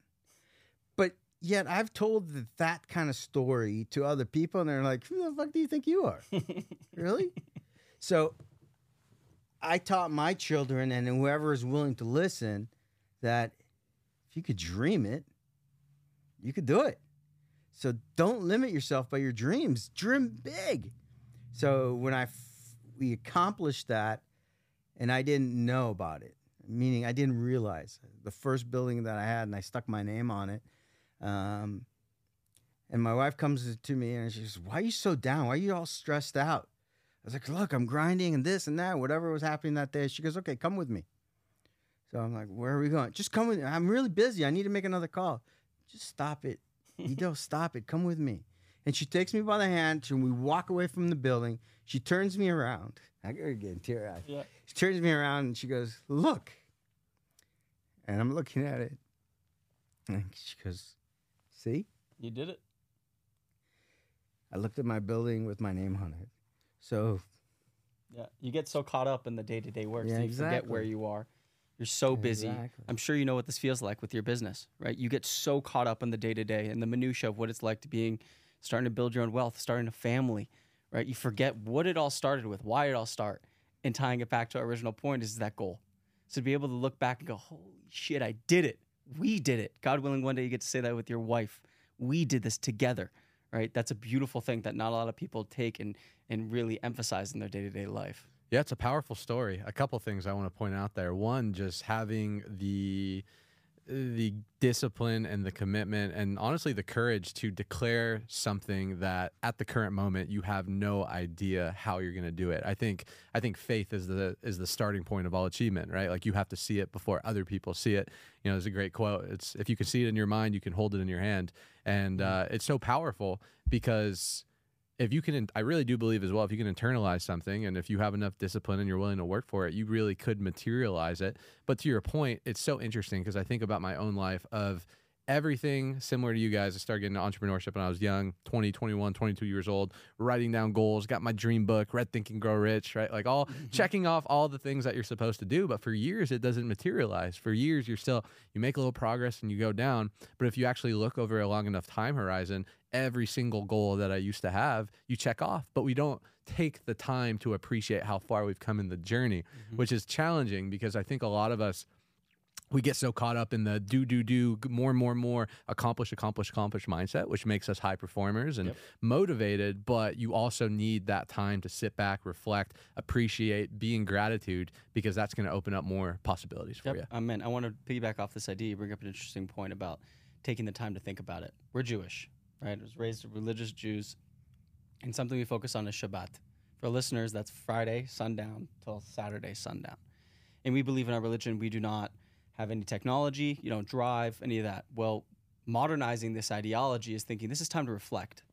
But yet, I've told that, that kind of story to other people, and they're like, "Who the fuck do you think you are?" really? So, I taught my children and whoever is willing to listen that if you could dream it, you could do it. So don't limit yourself by your dreams. Dream big. So when I f- we accomplished that, and I didn't know about it, meaning I didn't realize the first building that I had, and I stuck my name on it. Um, and my wife comes to me and she says, "Why are you so down? Why are you all stressed out?" I was like, "Look, I'm grinding and this and that, whatever was happening that day." She goes, "Okay, come with me." So I'm like, "Where are we going?" Just come with me. I'm really busy. I need to make another call. just stop it. You don't stop it. Come with me. And she takes me by the hand and we walk away from the building. She turns me around. I gotta get tear eyed. Yeah. She turns me around and she goes, Look. And I'm looking at it. And she goes, See? You did it. I looked at my building with my name on it. So Yeah. You get so caught up in the day to day work, Yeah, so you forget where you are. You're so busy. Exactly. I'm sure you know what this feels like with your business, right? You get so caught up in the day to day and the minutia of what it's like to being starting to build your own wealth, starting a family, right? You forget what it all started with, why it all start, and tying it back to our original point is that goal. So to be able to look back and go, "Holy shit, I did it. We did it." God willing, one day you get to say that with your wife. We did this together, right? That's a beautiful thing that not a lot of people take and and really emphasize in their day to day life. Yeah, it's a powerful story. A couple things I want to point out there. One, just having the the discipline and the commitment and honestly the courage to declare something that at the current moment you have no idea how you're going to do it. I think I think faith is the is the starting point of all achievement, right? Like you have to see it before other people see it. You know, there's a great quote. It's if you can see it in your mind, you can hold it in your hand. And uh, it's so powerful because if you can i really do believe as well if you can internalize something and if you have enough discipline and you're willing to work for it you really could materialize it. But to your point it's so interesting because i think about my own life of everything similar to you guys. I started getting into entrepreneurship when i was young 20 21 22 years old writing down goals got my dream book read think and grow rich right? Like all mm-hmm. checking off all the things that you're supposed to do but for years it doesn't materialize. For years you're still you make a little progress and you go down but if you actually look over a long enough time horizon every single goal that I used to have, you check off, but we don't take the time to appreciate how far we've come in the journey, mm-hmm. which is challenging because I think a lot of us we get so caught up in the do do do more more more accomplish accomplish accomplish mindset which makes us high performers and Yep. motivated but you also need that time to sit back reflect appreciate be in gratitude because that's going to open up more possibilities for Yep, you Amen. I mean, I want to piggyback off this idea. You bring up an interesting point about taking the time to think about it. We're Jewish, right? I was raised religious Jews, and something we focus on is Shabbat. For listeners, that's Friday sundown till Saturday sundown. And we believe in our religion, we do not have any technology, you don't drive, any of that. Well, modernizing this ideology is thinking this is time to reflect.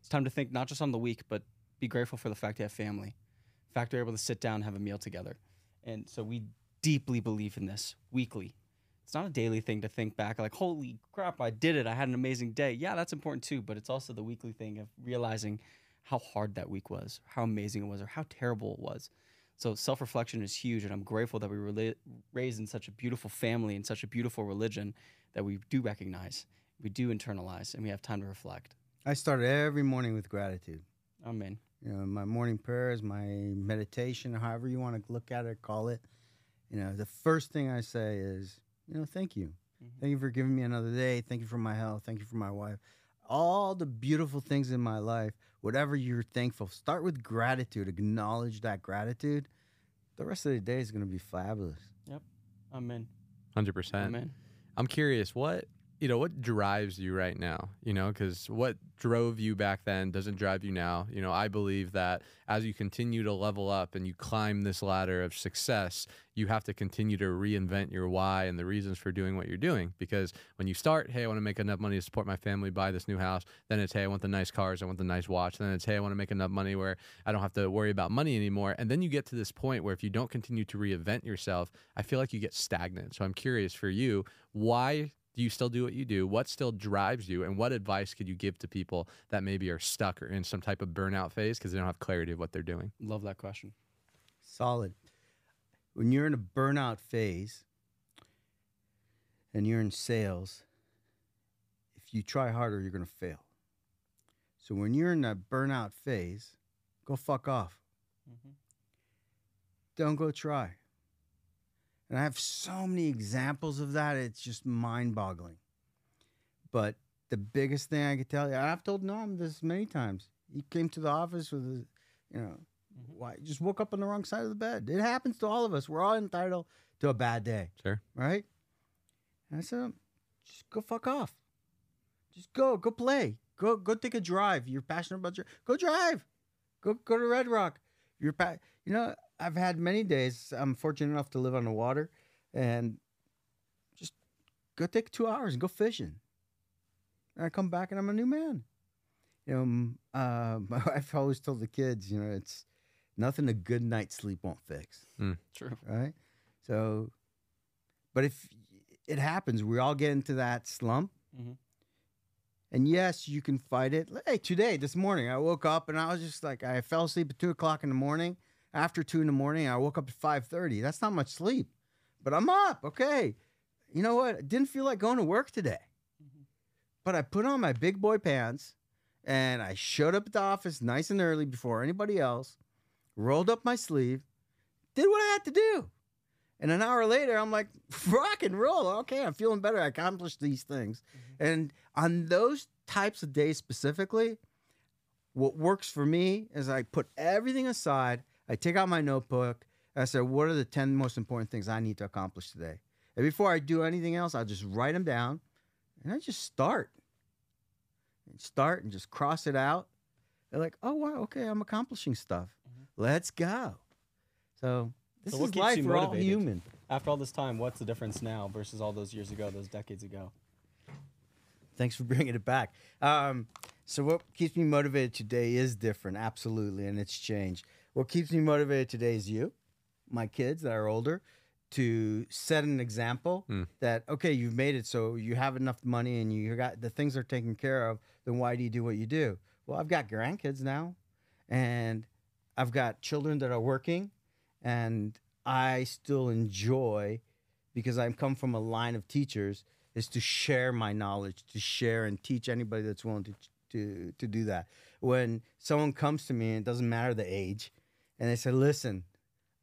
It's time to think not just on the week, but be grateful for the fact you have family, the fact you're able to sit down and have a meal together. And so we deeply believe in this weekly. It's not a daily thing to think back like, holy crap, I did it. I had an amazing day. Yeah, that's important too, but it's also the weekly thing of realizing how hard that week was, how amazing it was, or how terrible it was. So self reflection is huge, and I'm grateful that we were raised in such a beautiful family and such a beautiful religion that we do recognize, we do internalize, and we have time to reflect. I start every morning with gratitude. Amen. You know, my morning prayers, my meditation, however you want to look at it, call it. You know, the first thing I say is, you know, thank you. Mhm. Thank you for giving me another day. Thank you for my health. Thank you for my wife. All the beautiful things in my life, whatever you're thankful, start with gratitude. Acknowledge that gratitude. The rest of the day is going to be fabulous. Yep. Amen. 100% Amen. I'm curious what you know what drives you right now you know because what drove you back then doesn't drive you now. You know i believe that as you continue to level up and you climb this ladder of success you have to continue to reinvent your why and the reasons for doing what you're doing. Because when you start hey i want to make enough money to support my family buy this new house then it's hey i want the nice cars i want the nice watch then it's hey i want to make enough money where i don't have to worry about money anymore. And then you get to this point where if you don't continue to reinvent yourself i feel like you get stagnant. So i'm curious for you why do you still do what you do? What still drives you? And what advice could you give to people that maybe are stuck or in some type of burnout phase because they don't have clarity of what they're doing? Love that question. Solid. When you're in a burnout phase and you're in sales, if you try harder, you're going to fail. So when you're in that burnout phase, go fuck off. Mhm. Don't go try. And I have so many examples of that. It's just mind boggling. But the biggest thing I could tell you, I've told Noam this many times. He came to the office with, a, you know, Mhm. why just woke up on the wrong side of the bed. It happens to all of us. We're all entitled to a bad day. Sure. Right? And I said, just go fuck off. Just go, go play. Go go take a drive. You're passionate about your go drive. Go go to Red Rock. You're pa- you know, I've had many days. I'm fortunate enough to live on the water and just go take two hours and go fishing. and I come back and I'm a new man. You know, um, uh, my wife always told the kids, you know, it's nothing a good night's sleep won't fix, True. right? So, but if it happens, we all get into that slump. Mhm. And yes, you can fight it. Hey, today, this morning, I woke up and I was just like, I fell asleep at two o'clock in the morning. After two in the morning, I woke up at five thirty. That's not much sleep, but I'm up. Okay, you know what? I didn't feel like going to work today, mm-hmm. but I put on my big boy pants and I showed up at the office nice and early before anybody else. Rolled up my sleeve, did what I had to do. And an hour later, I'm like, rock and roll. Okay, I'm feeling better. I accomplished these things. Mm-hmm. And on those types of days specifically, what works for me is I put everything aside. I take out my notebook. I say, what are the 10 most important things I need to accomplish today? And before I do anything else, I'll just write them down and I just start. And start and just cross it out. They're like, oh, wow, okay, I'm accomplishing stuff. Let's go. So, this So what is keeps life. you We're all motivated? human. After all this time, what's the difference now versus all those years ago, those decades ago? Thanks for bringing it back. Um, so what keeps me motivated today is different, absolutely, and it's changed. What keeps me motivated today is you, my kids that are older, to set an example Mm. that okay, you've made it, so you have enough money and you got the things are taken care of. Then why do you do what you do? Well, I've got grandkids now, and I've got children that are working, and I still enjoy because I come from a line of teachers is to share my knowledge, to share and teach anybody that's willing to to to do that. When someone comes to me, and it doesn't matter the age, and they said, "Listen,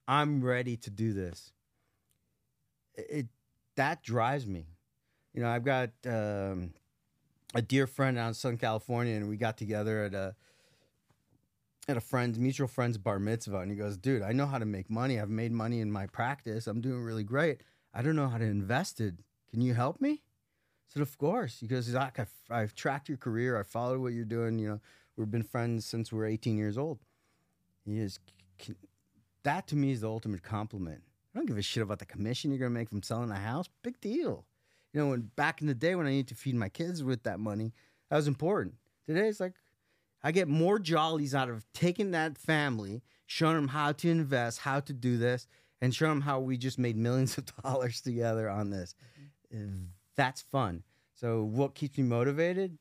I'm ready to do this," it, it that drives me. You know, I've got um, a dear friend out in Southern California, and we got together at a at a friend's mutual friend's bar mitzvah, and he goes, "Dude, I know how to make money. I've made money in my practice. I'm doing really great. I don't know how to invest it. Can you help me?" I said, "Of course." He goes, "Zach, I've, I've tracked your career. I followed what you're doing. You know, we've been friends since we are 18 years old." He is, that to me is the ultimate compliment. I don't give a shit about the commission you're gonna make from selling a house. Big deal. You know, when back in the day when I needed to feed my kids with that money, that was important. Today it's like I get more jollies out of taking that family, showing them how to invest, how to do this, and showing them how we just made millions of dollars together on this. That's fun. So, what keeps me motivated?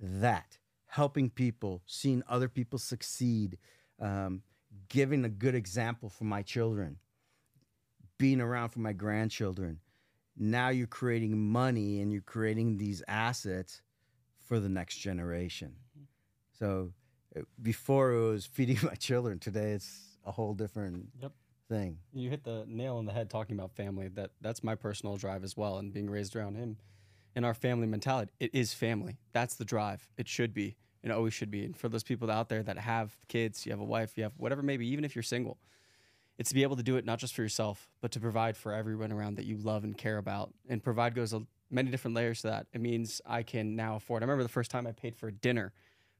That helping people, seeing other people succeed, um, giving a good example for my children, being around for my grandchildren. Now you're creating money and you're creating these assets for the next generation. So uh, before it was feeding my children. Today it's a whole different Yep. thing. You hit the nail on the head talking about family. That that's my personal drive as well, and being raised around him, and our family mentality. It is family. That's the drive. It should be, and always should be. And for those people out there that have kids, you have a wife, you have whatever, maybe even if you're single, it's to be able to do it not just for yourself, but to provide for everyone around that you love and care about. And provide goes many different layers to that. It means I can now afford. I remember the first time I paid for dinner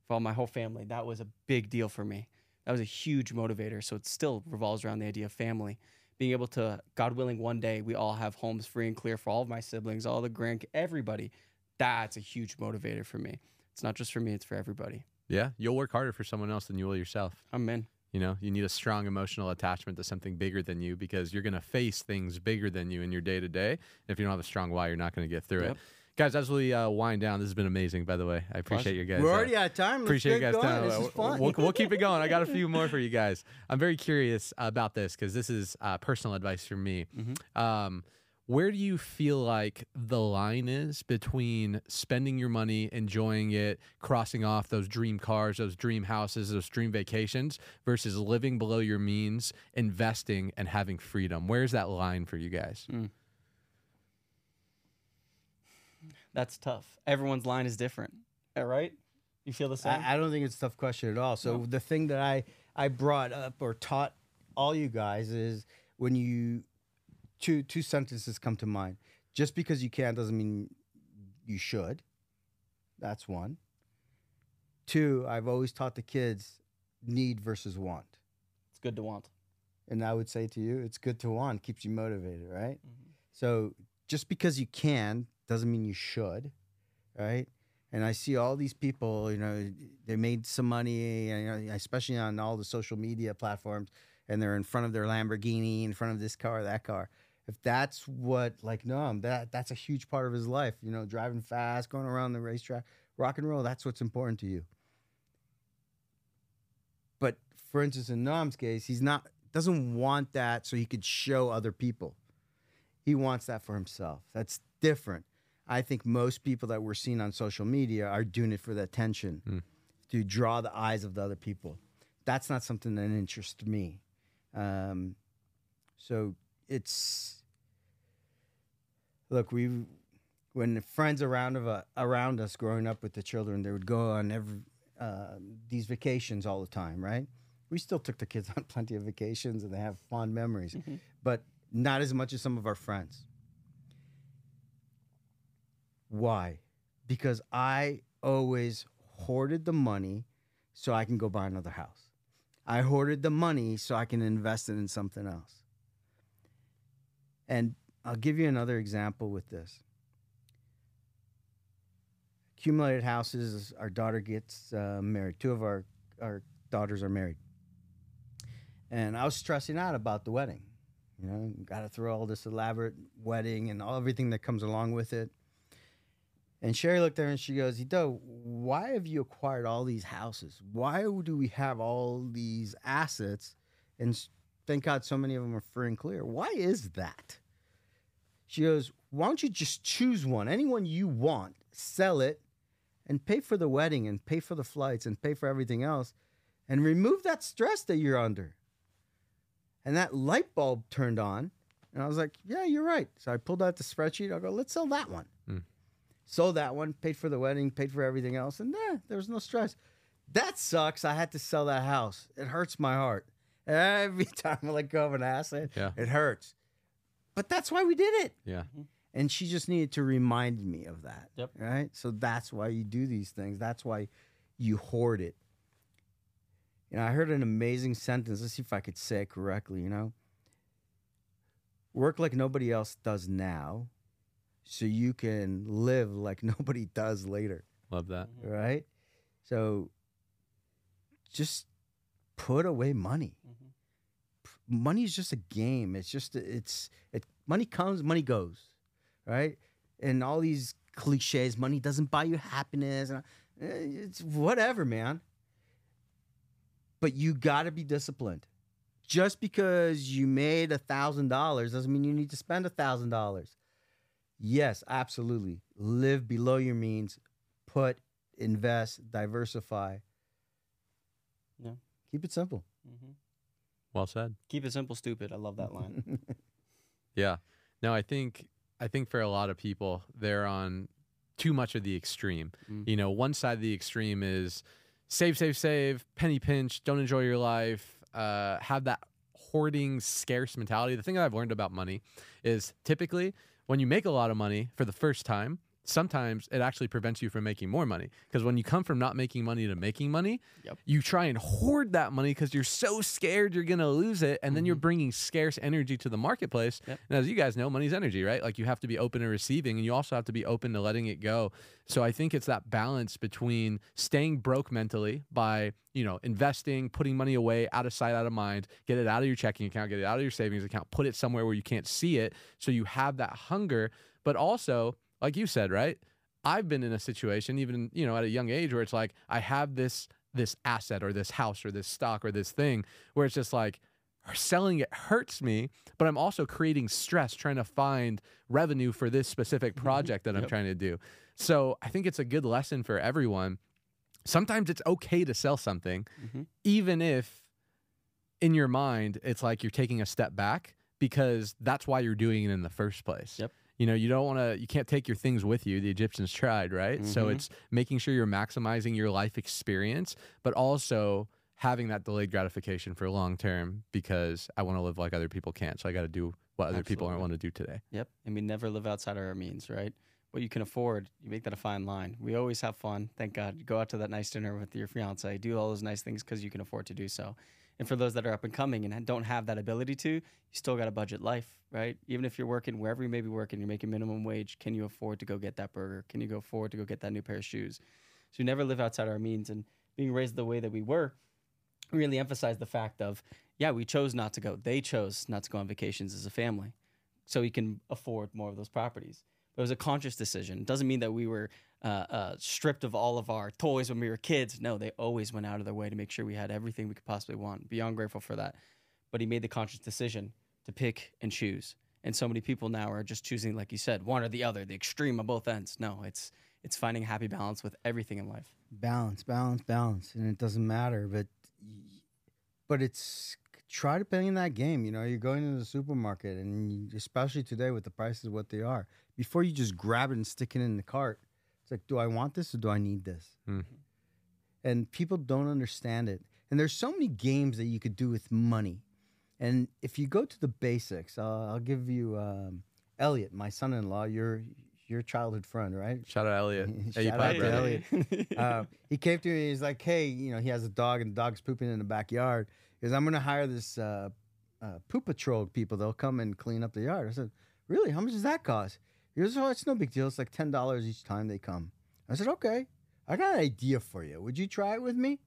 for all my whole family. That was a big deal for me. That was a huge motivator. So it still revolves around the idea of family. Being able to, God willing, one day we all have homes free and clear for all of my siblings, all the grand, everybody. That's a huge motivator for me. It's not just for me; it's for everybody. Yeah, you'll work harder for someone else than you will yourself. I'm in. You know, you need a strong emotional attachment to something bigger than you because you're going to face things bigger than you in your day to day. If you don't have a strong why, you're not going to get through it. Guys, as we uh, wind down, this has been amazing, by the way. I appreciate you guys. We're uh, already out of time. Let's Appreciate you guys. going. time. This Uh, is fun. We'll, we'll keep it going. I got a few more for you guys. I'm very curious about this because this is uh, personal advice for me. Mm-hmm. Um, where do you feel like the line is between spending your money, enjoying it, crossing off those dream cars, those dream houses, those dream vacations, versus living below your means, investing, and having freedom? Where's that line for you guys? Hmm. That's tough. Everyone's line is different. All right? You feel the same? I, I don't think it's a tough question at all. So the thing that I I brought up or taught all you guys is when you two two sentences come to mind. Just because you can doesn't mean you should. That's one. Two, I've always taught the kids need versus want. it's good to want. And I would say to you, it's good to want, keeps you motivated, right? Mm-hmm. So just because you can doesn't mean you should, right? and I see all these people, you know, they made some money, you know, especially on all the social media platforms, and they're in front of their Lamborghini, in front of this car, that car. If that's what, like, no, that that's a huge part of his life, you know, driving fast, going around the racetrack, rock and roll. That's what's important to you. But for instance, in Noam's case, he's not doesn't want that so he could show other people. He wants that for himself. That's different. I think most people that we're seeing on social media are doing it for the attention, Mm. to draw the eyes of the other people. That's not something that interests me. Um, so it's look we when friends around of uh, around us growing up with the children, they would go on every uh, these vacations all the time, right? We still took the kids on plenty of vacations and they have fond memories, Mhm. but not as much as some of our friends. Why? Because I always hoarded the money so I can go buy another house. I hoarded the money so I can invest it in something else. And I'll give you another example with this. Accumulated houses, our daughter gets uh, married. Two of our, our daughters are married. And I was stressing out about the wedding. You know, got to throw all this elaborate wedding and all everything that comes along with it. And Sherry looked at her and she goes, Iddo, why have you acquired all these houses? Why do we have all these assets? And thank God so many of them are free and clear. Why is that? She goes, Why don't you just choose one, anyone you want, sell it, and pay for the wedding and pay for the flights and pay for everything else and remove that stress that you're under? And that light bulb turned on. And I was like, Yeah, you're right. So I pulled out the spreadsheet. I'll go, Let's sell that one. Hmm. Sold that one, paid for the wedding, paid for everything else. And yeah, there was no stress. That sucks. I had to sell that house. It hurts my heart. Every time I let go of an asset, Yeah. it hurts. But that's why we did it. Yeah. Mm-hmm. And she just needed to remind me of that. Yep. Right. So that's why you do these things. That's why you hoard it. You know, I heard an amazing sentence. Let's see if I could say it correctly. You know, work like nobody else does now, so you can live like nobody does later. Love that. Mm-hmm. Right. So just put away money. Mhm. Money is just a game. It's just it's it. Money comes, money goes, right? And all these cliches. Money doesn't buy you happiness. And eh, it's whatever, man. But you got to be disciplined. Just because you made a thousand dollars doesn't mean you need to spend a thousand dollars. Yes, absolutely. Live below your means. Put, invest, diversify. Yeah. Keep it simple. Mhm. Well said. Keep it simple, stupid. I love that line. Yeah. No, I think I think for a lot of people, they're on too much of the extreme. Mm. You know, one side of the extreme is save, save, save, penny pinch, don't enjoy your life, uh, have that hoarding, scarce mentality. The thing that I've learned about money is typically when you make a lot of money for the first time, sometimes it actually prevents you from making more money. Because when you come from not making money to making money, Yep. you try and hoard that money because you're so scared you're going to lose it. And then you're mm-hmm. bringing scarce energy to the marketplace. Yep. And as you guys know, money's energy, right? Like you have to be open to receiving and you also have to be open to letting it go. So I think it's that balance between staying broke mentally by, you know, investing, putting money away, out of sight, out of mind, get it out of your checking account, get it out of your savings account, put it somewhere where you can't see it. So you have that hunger, but also, like you said, right? I've been in a situation, even, you know, at a young age where it's like, I have this this asset or this house or this stock or this thing where it's just like selling it hurts me, but I'm also creating stress trying to find revenue for this specific project that I'm Yep. trying to do. So I think it's a good lesson for everyone. Sometimes it's okay to sell something, Mhm. even if in your mind it's like you're taking a step back because that's why you're doing it in the first place. Yep. You know, you don't want to, you can't take your things with you. The Egyptians tried, right? So Mhm. it's making sure you're maximizing your life experience, but also having that delayed gratification for long term because I want to live like other people can't. So I got to do what other people aren't want to do today. Yep. And we never live outside of our means, right? What you can afford, you make that a fine line. We always have fun. Thank God. You go out to that nice dinner with your fiance, do all those nice things because you can afford to do so. And for those that are up and coming and don't have that ability to, you still got to budget life, right? Even if you're working wherever you may be working, you're making minimum wage. Can you afford to go get that burger? Can you go afford to go get that new pair of shoes? So we never live outside our means. And being raised the way that we were, really emphasized the fact of, yeah, we chose not to go. They chose not to go on vacations as a family. So we can afford more of those properties. But it was a conscious decision. It doesn't mean that we were uh, uh, stripped of all of our toys when we were kids. No, they always went out of their way to make sure we had everything we could possibly want. Beyond grateful for that. But he made the conscious decision to pick and choose. And so many people now are just choosing, like you said, one or the other, the extreme on both ends. No, it's it's finding happy balance with everything in life. Balance, balance, balance, and it doesn't matter. But but it's try to play in that game. You know, you're going to the supermarket, and you, especially today with the prices what they are, before you just grab it and stick it in the cart, it's like, do I want this or do I need this? Hmm. And people don't understand it. And there's so many games that you could do with money. And if you go to the basics, uh, I'll give you um, Elliot, my son-in-law. Your your childhood friend, right? Shout out Elliot. Shout pie out to. Elliot. uh, he came to me. And he's like, "Hey, you know, he has a dog, and the dog's pooping in the backyard. Because I'm going to hire this uh, uh, poop patrol people. They'll come and clean up the yard." I said, "Really? How much does that cost?" He goes, "Oh, it's no big deal. It's like ten dollars each time they come." I said, "Okay, I got an idea for you. Would you try it with me?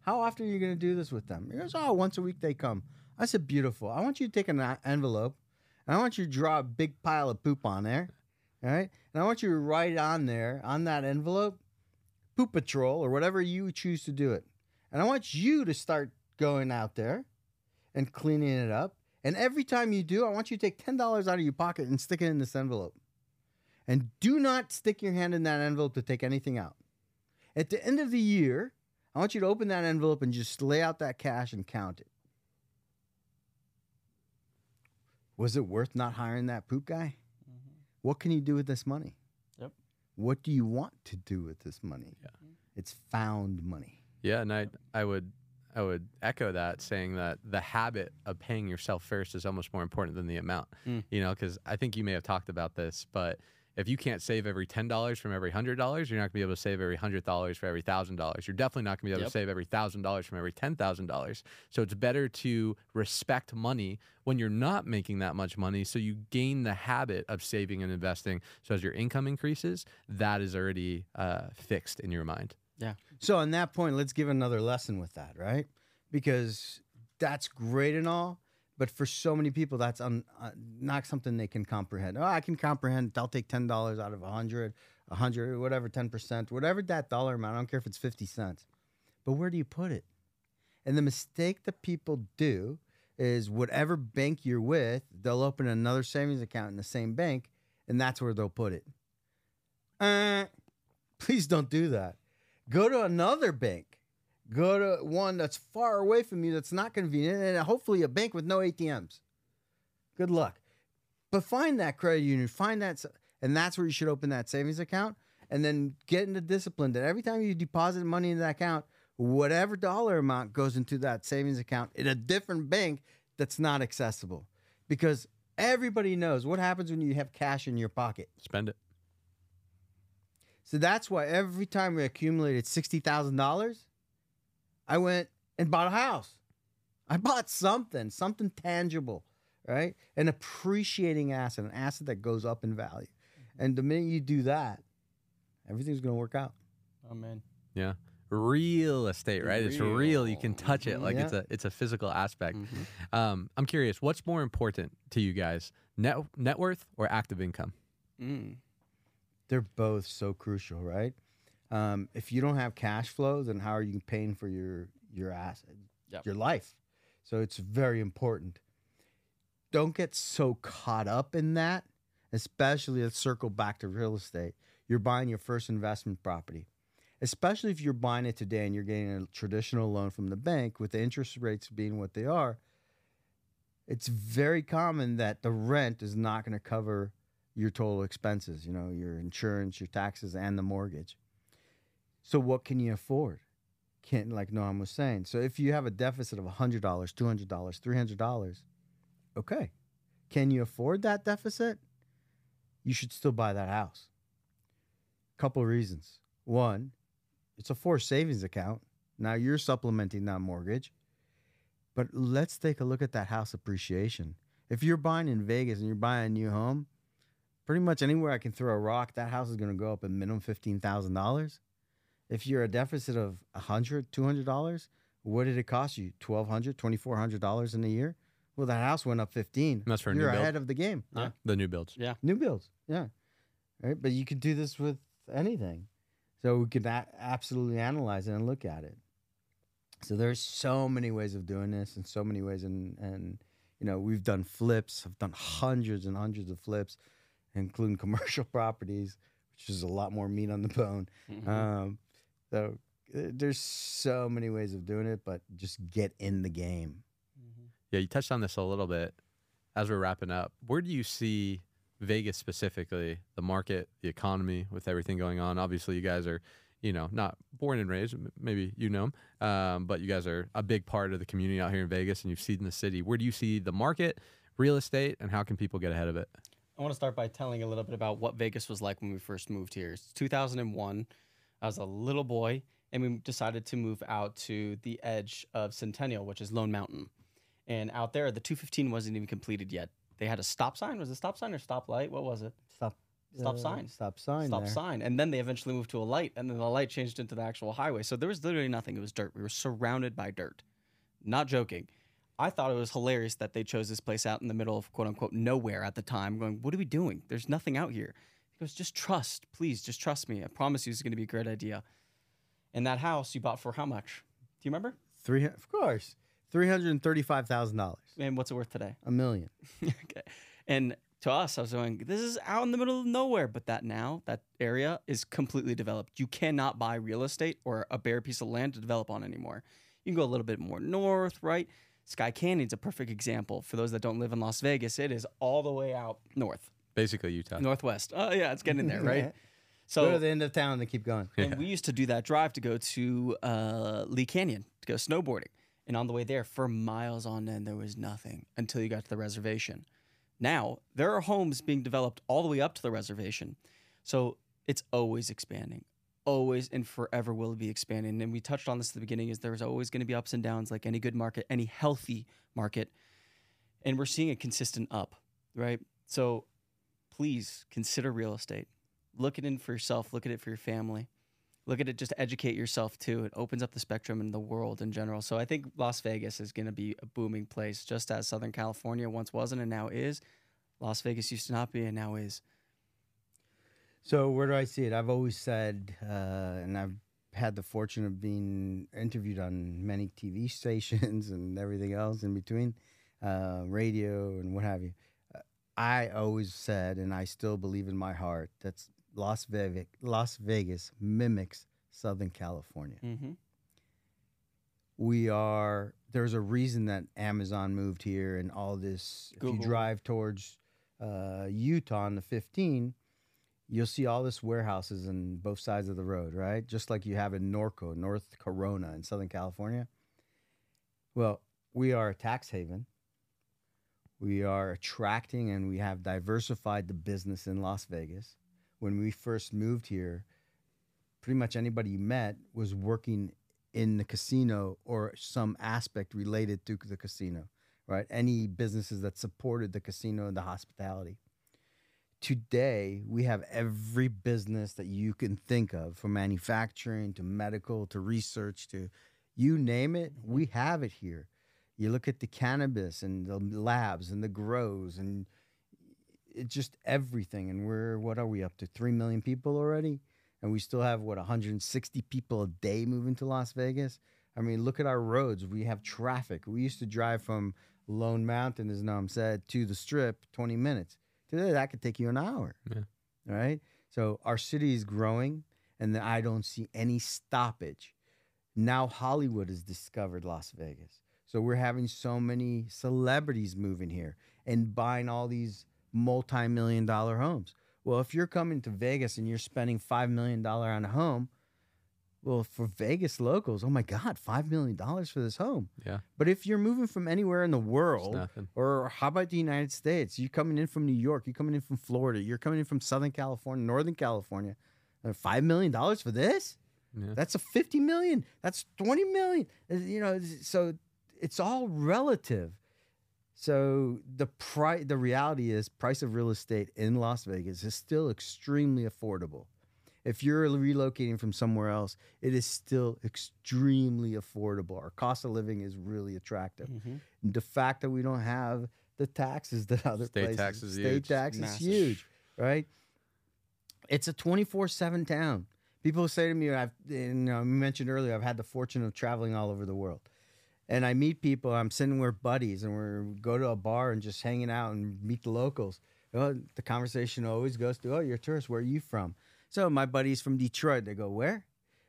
How often are you going to do this with them?" He goes, "Oh, once a week they come." I said, "Beautiful. I want you to take an envelope, and I want you to draw a big pile of poop on there." All right. And I want you to write on there, on that envelope, Poop Patrol or whatever you choose to do it. And I want you to start going out there and cleaning it up. And every time you do, I want you to take $10 out of your pocket and stick it in this envelope. And do not stick your hand in that envelope to take anything out. At the end of the year, I want you to open that envelope and just lay out that cash and count it. Was it worth not hiring that poop guy? What can you do with this money? Yep. What do you want to do with this money? Yeah. It's found money. Yeah, and I I would I would echo that, saying that the habit of paying yourself first is almost more important than the amount. Mm. You know, because I think you may have talked about this, but if you can't save every ten dollars from every hundred dollars, you're not gonna be able to save every hundred dollars for every thousand dollars. You're definitely not gonna be able Yep. to save every thousand dollars from every ten thousand dollars. So it's better to respect money when you're not making that much money, so you gain the habit of saving and investing. So as your income increases, that is already uh, fixed in your mind. Yeah. So, on that point, let's give another lesson with that, right? Because that's great and all, but for so many people, that's un, uh, not something they can comprehend. Oh, I can comprehend. I'll take ten dollars out of a hundred, a hundred, whatever, ten percent, whatever that dollar amount. I don't care if it's fifty cents, but where do you put it? And the mistake that people do is whatever bank you're with, they'll open another savings account in the same bank, and that's where they'll put it. Uh, please don't do that. Go to another bank. Go to one that's far away from you that's not convenient, and hopefully a bank with no ATMs. Good luck. But find that credit union, find that, and that's where you should open that savings account, and then get into discipline that every time you deposit money into that account, whatever dollar amount goes into that savings account in a different bank that's not accessible, because everybody knows what happens when you have cash in your pocket. Spend it. So that's why every time we accumulated sixty thousand dollars, I went and bought a house. I bought something, something tangible, right? An appreciating asset, an asset that goes up in value. And the minute you do that, everything's going to work out. Oh man. Yeah. Real estate, right? It's real. You can touch it. Like it's a it's a physical aspect. Mhm. Um, I'm curious, what's more important to you guys? Net net worth or active income? Mm. They're both so crucial, right? Um, if you don't have cash flow, then how are you paying for your your asset, Yep. your life? So it's very important. Don't get so caught up in that, especially let's circle back to real estate. You're buying your first investment property, especially if you're buying it today and you're getting a traditional loan from the bank with the interest rates being what they are. It's very common that the rent is not going to cover your total expenses, you know, your insurance, your taxes, and the mortgage. So what can you afford? Can't like Noam was saying. So if you have a deficit of $100, $200, $300, okay. Can you afford that deficit? You should still buy that house. Couple reasons. One, it's a forced savings account. Now you're supplementing that mortgage. But let's take a look at that house appreciation. If you're buying in Vegas and you're buying a new home, pretty much anywhere I can throw a rock, that house is going to go up a minimum $15,000. If you're a deficit of $100, $200, what did it cost you? $1,200, $2,400 in a year? Well, that house went up 15. That's for a You're new build? ahead of the game. Yeah. The new builds. Yeah. New builds, yeah. Right, but you could do this with anything. So we could a- absolutely analyze it and look at it. So there's so many ways of doing this, and so many ways, and and you know we've done flips. I've done hundreds and hundreds of flips, including commercial properties, which is a lot more meat on the bone. Mhm. Um, so uh, there's so many ways of doing it, but just get in the game. Mhm. Yeah, you touched on this a little bit as we're wrapping up. Where do you see Vegas specifically, the market, the economy, with everything going on? Obviously, you guys are, you know, not born and raised. Maybe you know 'em, um, but you guys are a big part of the community out here in Vegas, and you've seen the city. Where do you see the market, real estate, and how can people get ahead of it? I want to start by telling a little bit about what Vegas was like when we first moved here. It's 2001. I was a little boy, and we decided to move out to the edge of Centennial, which is Lone Mountain. And out there, the 215 wasn't even completed yet. They had a stop sign. Was it stop sign or stop light? What was it? Stop. Stop uh, sign. Stop sign. stop there. sign. And then they eventually moved to a light, and then the light changed into the actual highway. So there was literally nothing. It was dirt. We were surrounded by dirt. Not joking. I thought it was hilarious that they chose this place out in the middle of quote unquote nowhere at the time, going, What are we doing? There's nothing out here. He goes, Just trust. Please, just trust me. I promise you it's going to be a great idea. And that house you bought for how much? Do you remember? Three, of course, three hundred and thirty-five thousand dollars, And what's it worth today? a million. okay. And to us, I was going, this is out in the middle of nowhere. But that now, that area is completely developed. You cannot buy real estate or a bare piece of land to develop on anymore. You can go a little bit more north, right? Skye Canyon's a perfect example. For those that don't live in Las Vegas, it is all the way out north, Basically, Utah. northwest. Oh, yeah, it's getting there, right? Go So to the end of town and keep going. and we used to do that drive to go to uh, Lee Canyon to go snowboarding. And on the way there, for miles on end, there was nothing until you got to the reservation. Now, there are homes being developed all the way up to the reservation. So it's always expanding, always and forever will be expanding. And we touched on this at the beginning is there's always going to be ups and downs like any good market, any healthy market. And we're seeing a consistent up, right? So please consider real estate. Look at it for yourself, look at it for your family look at it just educate yourself too it opens up the spectrum in the world in general so i think las vegas is going to be a booming place just as southern california once wasn't and now is las vegas used to not be and now is So where do I see it? I've always said, uh, and I've had the fortune of being interviewed on many TV stations and everything else in between, uh, radio and what have you. I always said, and I still believe in my heart, that Las Vegas. Las Vegas mimics Southern California. mm-hmm. we are there's a reason that Amazon moved here and all this. If you drive towards uh, Utah on the 15, you'll see all this warehouses on both sides of the road, right? Just like you have in Norco, North Corona in Southern California. Well, we are a tax haven. We are attracting and we have diversified the business in Las Vegas. When we first moved here, pretty much anybody you met was working in the casino or some aspect related to the casino, right? Any businesses that supported the casino and the hospitality. Today, we have every business that you can think of, from manufacturing to medical to research to you name it, we have it here. You look at the cannabis and the labs and the grows and it's just everything. And we're, what are we up to? 3 million people already? and we still have what 160 people a day moving to Las Vegas. I mean, look at our roads. We have traffic. We used to drive from Lone Mountain, as Noam said, to the Strip 20 minutes. Today, that could take you an hour. Yeah. Right. So our city is growing, and I don't see any stoppage. Now Hollywood has discovered Las Vegas, so we're having so many celebrities moving here and buying all these multi-million dollar homes. Well, if you're coming to Vegas and you're spending five million dollar on a home, well, for Vegas locals, oh my God, five million dollars for this home. Yeah. But if you're moving from anywhere in the world, or how about the United States? You're coming in from New York, you're coming in from Florida, you're coming in from Southern California, Northern California, Uh, Five million dollars for this? Yeah. That's a fifty million. That's twenty million. Uh, You know, so it's all relative. So the price, the reality is, price of real estate in Las Vegas is still extremely affordable. If you're relocating from somewhere else, it is still extremely affordable. Our cost of living is really attractive. Mhm. The fact that we don't have the taxes that other State places, tax is state huge. tax is huge, right? It's a 24/7 town. People say to me, I've you know, I mentioned earlier, I've had the fortune of traveling all over the world, and I meet people. I'm sitting with buddies, and we go to a bar and just hanging out and meet the locals. Well, the conversation always goes to, "Oh, you're a tourist. Where are you from?" So my buddies from Detroit, they go, "Where?"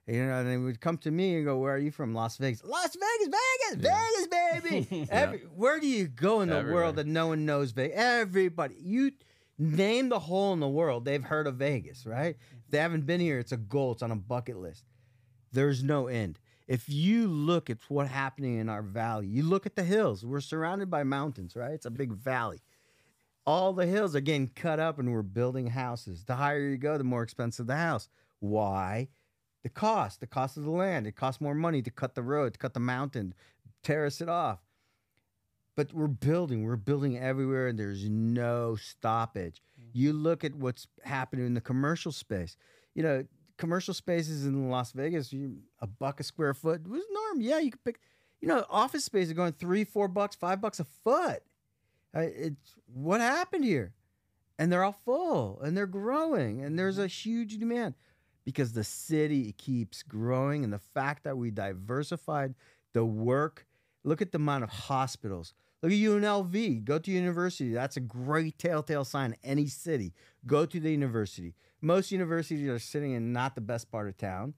You know, and they would come to me and go, "Where are you from?" Las Vegas. Las Vegas, Vegas, Vegas, baby. Every, Where do you go in the Everywhere. world that no one knows Vegas? Everybody, you name the hole in the world, they've heard of Vegas, right? If they haven't been here, it's a goal. It's on a bucket list. There's no end. If you look at what's happening in our valley, you look at the hills. We're surrounded by mountains, right? It's a big valley. All the hills are getting cut up and we're building houses. The higher you go, the more expensive the house. Why? The cost, the cost of the land. It costs more money to cut the road, to cut the mountain, terrace it off. But we're building, we're building everywhere, and there's no stoppage. Mm. You look at what's happening in the commercial space. You know, commercial spaces in Las Vegas, you, a buck a square foot was norm. Yeah, you could pick. You know, office space are going three, four bucks, five bucks a foot. Uh, it's what happened here, and they're all full, and they're growing, and there's a huge demand because the city keeps growing, and the fact that we diversified the work. Look at the amount of hospitals. Look at UNLV. Go to university. That's a great telltale sign. Any city, go to the university. Most universities are sitting in not the best part of town.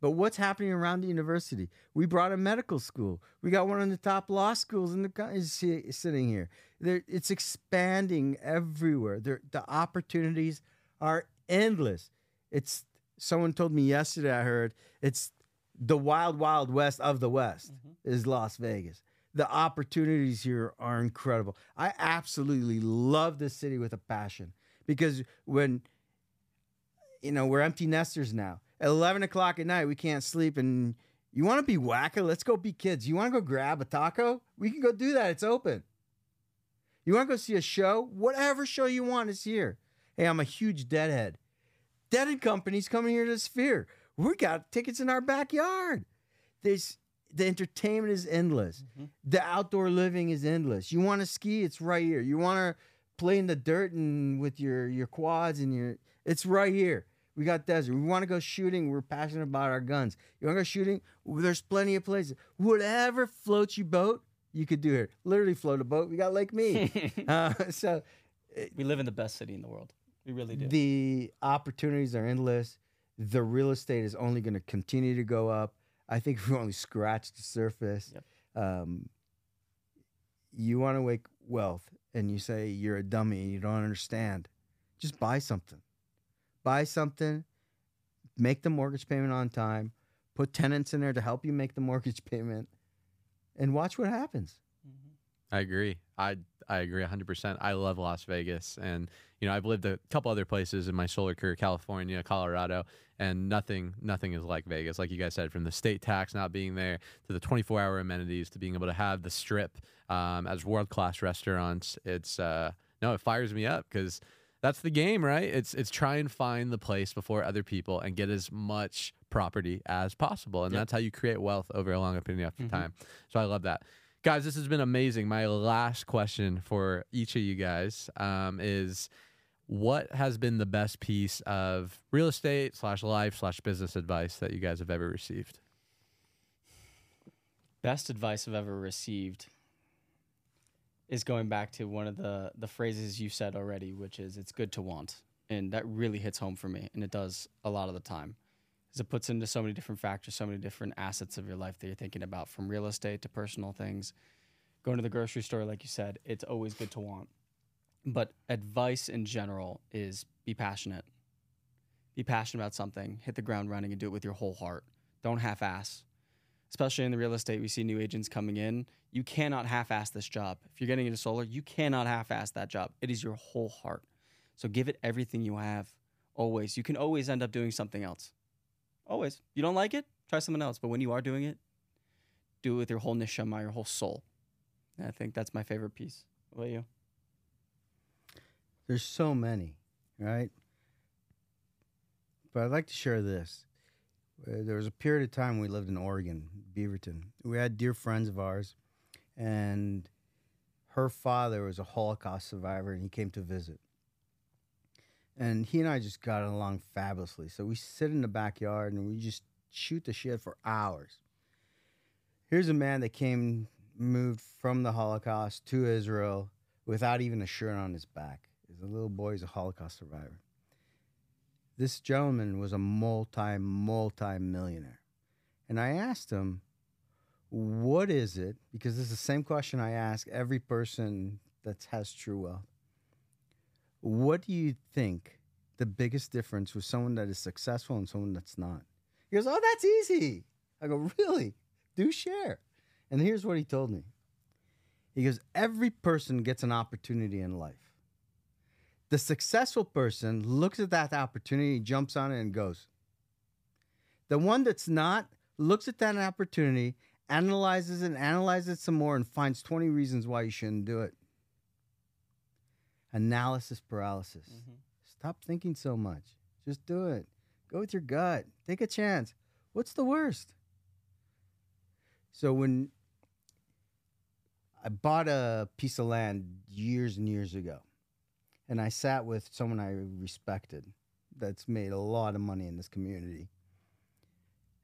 But what's happening around the university? We brought a medical school. We got one of the top law schools in the country si- sitting here. There, it's expanding everywhere. There, the opportunities are endless. It's someone told me yesterday. I heard it's the wild, wild west of the west mm-hmm. is Las Vegas. The opportunities here are incredible. I absolutely love this city with a passion because when you know we're empty nesters now. At eleven o'clock at night, we can't sleep, and you want to be wacko? Let's go be kids. You want to go grab a taco? We can go do that. It's open. You want to go see a show? Whatever show you want is here. Hey, I'm a huge Deadhead. Dead & Company's coming here to Sphere. We got tickets in our backyard. There's the entertainment is endless. Mm-hmm. The outdoor living is endless. You want to ski? It's right here. You want to play in the dirt and with your your quads and your it's right here. We got desert. We want to go shooting. We're passionate about our guns. You want to go shooting? There's plenty of places. Whatever floats your boat, you could do here. Literally float a boat. We got Lake Mead. uh, so we live in the best city in the world. We really do. the opportunities are endless. The real estate is only going to continue to go up. I think we've only scratched the surface. Yep. Um, you want to make wealth and you say you're a dummy and you don't understand, just buy something. Buy something, make the mortgage payment on time, put tenants in there to help you make the mortgage payment, and watch what happens. I agree. I I agree 100%. I love Las Vegas and you know, I've lived a couple other places in my solar career, California, Colorado, and nothing nothing is like Vegas. Like you guys said from the state tax not being there to the 24-hour amenities to being able to have the strip um, as world-class restaurants. It's uh no, it fires me up cuz that's the game, right? It's it's try and find the place before other people and get as much property as possible, and Yep. that's how you create wealth over a long period of Mhm. time. So I love that. Guys, this has been amazing. My last question for each of you guys um, is what has been the best piece of real estate slash life slash business advice that you guys have ever received? Best advice I've ever received is going back to one of the the phrases you said already, which is "it's good to want," and that really hits home for me, and it does a lot of the time, because it puts into so many different factors, so many different assets of your life that you're thinking about, from real estate to personal things. Going to the grocery store, like you said, it's always good to want. But advice in general is be passionate. Be passionate about something, hit the ground running, and do it with your whole heart. Don't half-ass especially in the real estate, we see new agents coming in. You cannot half ass this job. If you're getting into solar, you cannot half ass that job. It is your whole heart. So give it everything you have always. You can always end up doing something else. Always. You don't like it? Try something else. But when you are doing it, do it with your whole neshama, your whole soul. And I think that's my favorite piece. What about you? There's so many, right? But I'd like to share this. Uh, There was a period of time we lived in Oregon, Beaverton. We had dear friends of ours, and her father was a Holocaust survivor, and he came to visit. And he and I just got along fabulously. So we sit in the backyard and we just shoot the shit for hours. Here's a man that came, moved from the Holocaust to Israel without even a shirt on his back. He's a little boy, he's a Holocaust survivor. This gentleman was a multi, multi millionaire. And I asked him, What is it? Because this is the same question I ask every person that has true wealth. What do you think the biggest difference with someone that is successful and someone that's not? He goes, Oh, that's easy. I go, Really? Do share. And here's what he told me. He goes, Every person gets an opportunity in life. The successful person looks at that opportunity, jumps on it, and goes. The one that's not looks at that opportunity, analyzes it, and analyzes it some more, and finds 20 reasons why you shouldn't do it. Analysis paralysis. Mm-hmm. Stop thinking so much. Just do it. Go with your gut. Take a chance. What's the worst? So when I bought a piece of land years and years ago, and I sat with someone I respected that's made a lot of money in this community.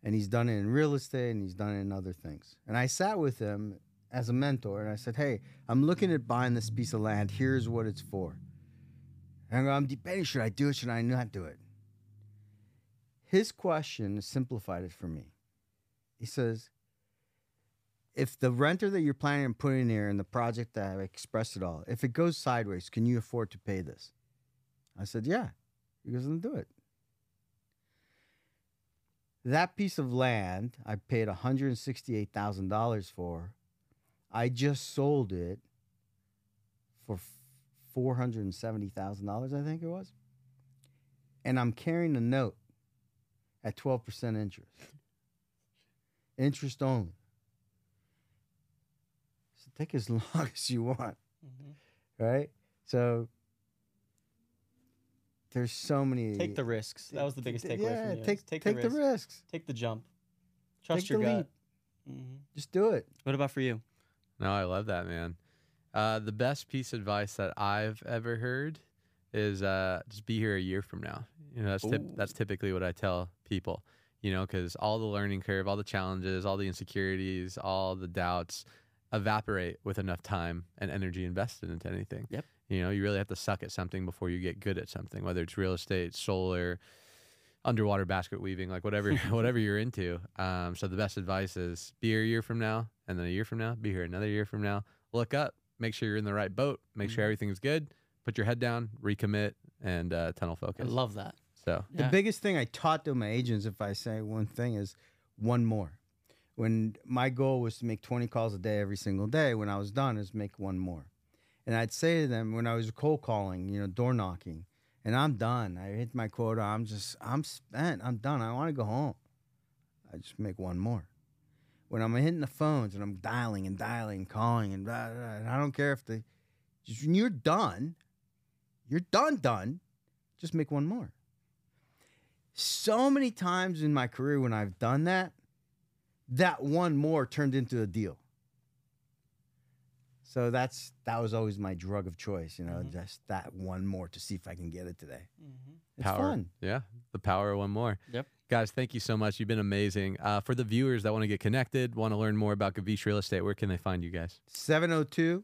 And he's done it in real estate and he's done it in other things. And I sat with him as a mentor and I said, Hey, I'm looking at buying this piece of land. Here's what it's for. And I'm debating should I do it, should I not do it? His question simplified it for me. He says, if the renter that you're planning on putting here in the project that I expressed it all, if it goes sideways, can you afford to pay this? I said, yeah. He goes, then do it. That piece of land I paid $168,000 for. I just sold it for $470,000, I think it was. And I'm carrying a note at 12% interest. Interest only. So take as long as you want, right? So there's so many. Take the risks. That was the biggest takeaway yeah, from you. Take, take, take the, the, risk. risks. Take the jump. Trust Take your the gut. leap. hmm Just do it. What about for you? No, I love that, man. Uh, the best piece of advice that I've ever heard is uh, just be here a year from now. You know, that's tip- that's typically what I tell people. You know, because all the learning curve, all the challenges, all the insecurities, all the doubts evaporate with enough time and energy invested into anything. Yep. You know, you really have to suck at something before you get good at something, whether it's real estate, solar, underwater basket weaving, like whatever whatever you're into. Um, so the best advice is be here a year from now, and then a year from now, be here another year from now. Look up, make sure you're in the right boat, make sure Mhm. everything's good. Put your head down, recommit, and uh, tunnel focus. I love that. so The biggest thing I taught to my agents, if I say one thing, is one more. When my goal was to make 20 calls a day every single day, when I was done, is make one more. And I'd say to them when I was cold calling, you know, door knocking, and I'm done. I hit my quota. I'm just, I'm spent. I'm done. I want to go home. I just make one more. When I'm hitting the phones and I'm dialing and dialing, calling and blah, blah, blah, and I don't care if the, just when you're done, you're done, done. Just make one more so many times in my career when I've done that, that one more turned into a deal. So that's that was always my drug of choice, you know, Mhm. just that one more to see if I can get it today. Mm-hmm. It's power, fun. yeah, the power of one more. Yep. Guys, thank you so much. You've been amazing. Uh, for the viewers that want to get connected, want to learn more about Gavish Real Estate, where can they find you guys? 702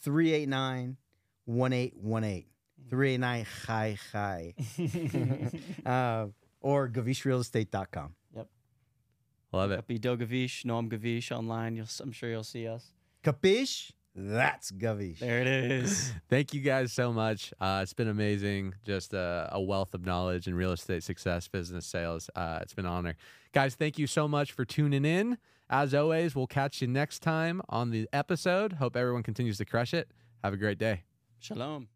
389 1818. 389 hi hi. Uh, or gavishrealestate.com. Love it. Iddo Gavish, Noam Gavish online. You'll, I'm sure you'll see us. Capiche? That's Gavish. There it is. Thank you guys so much. Uh, it's been amazing. Just a, a wealth of knowledge in real estate success, business sales. Uh, it's been an honor. Guys, thank you so much for tuning in. As always, we'll catch you next time on the episode. Hope everyone continues to crush it. Have a great day. Shalom.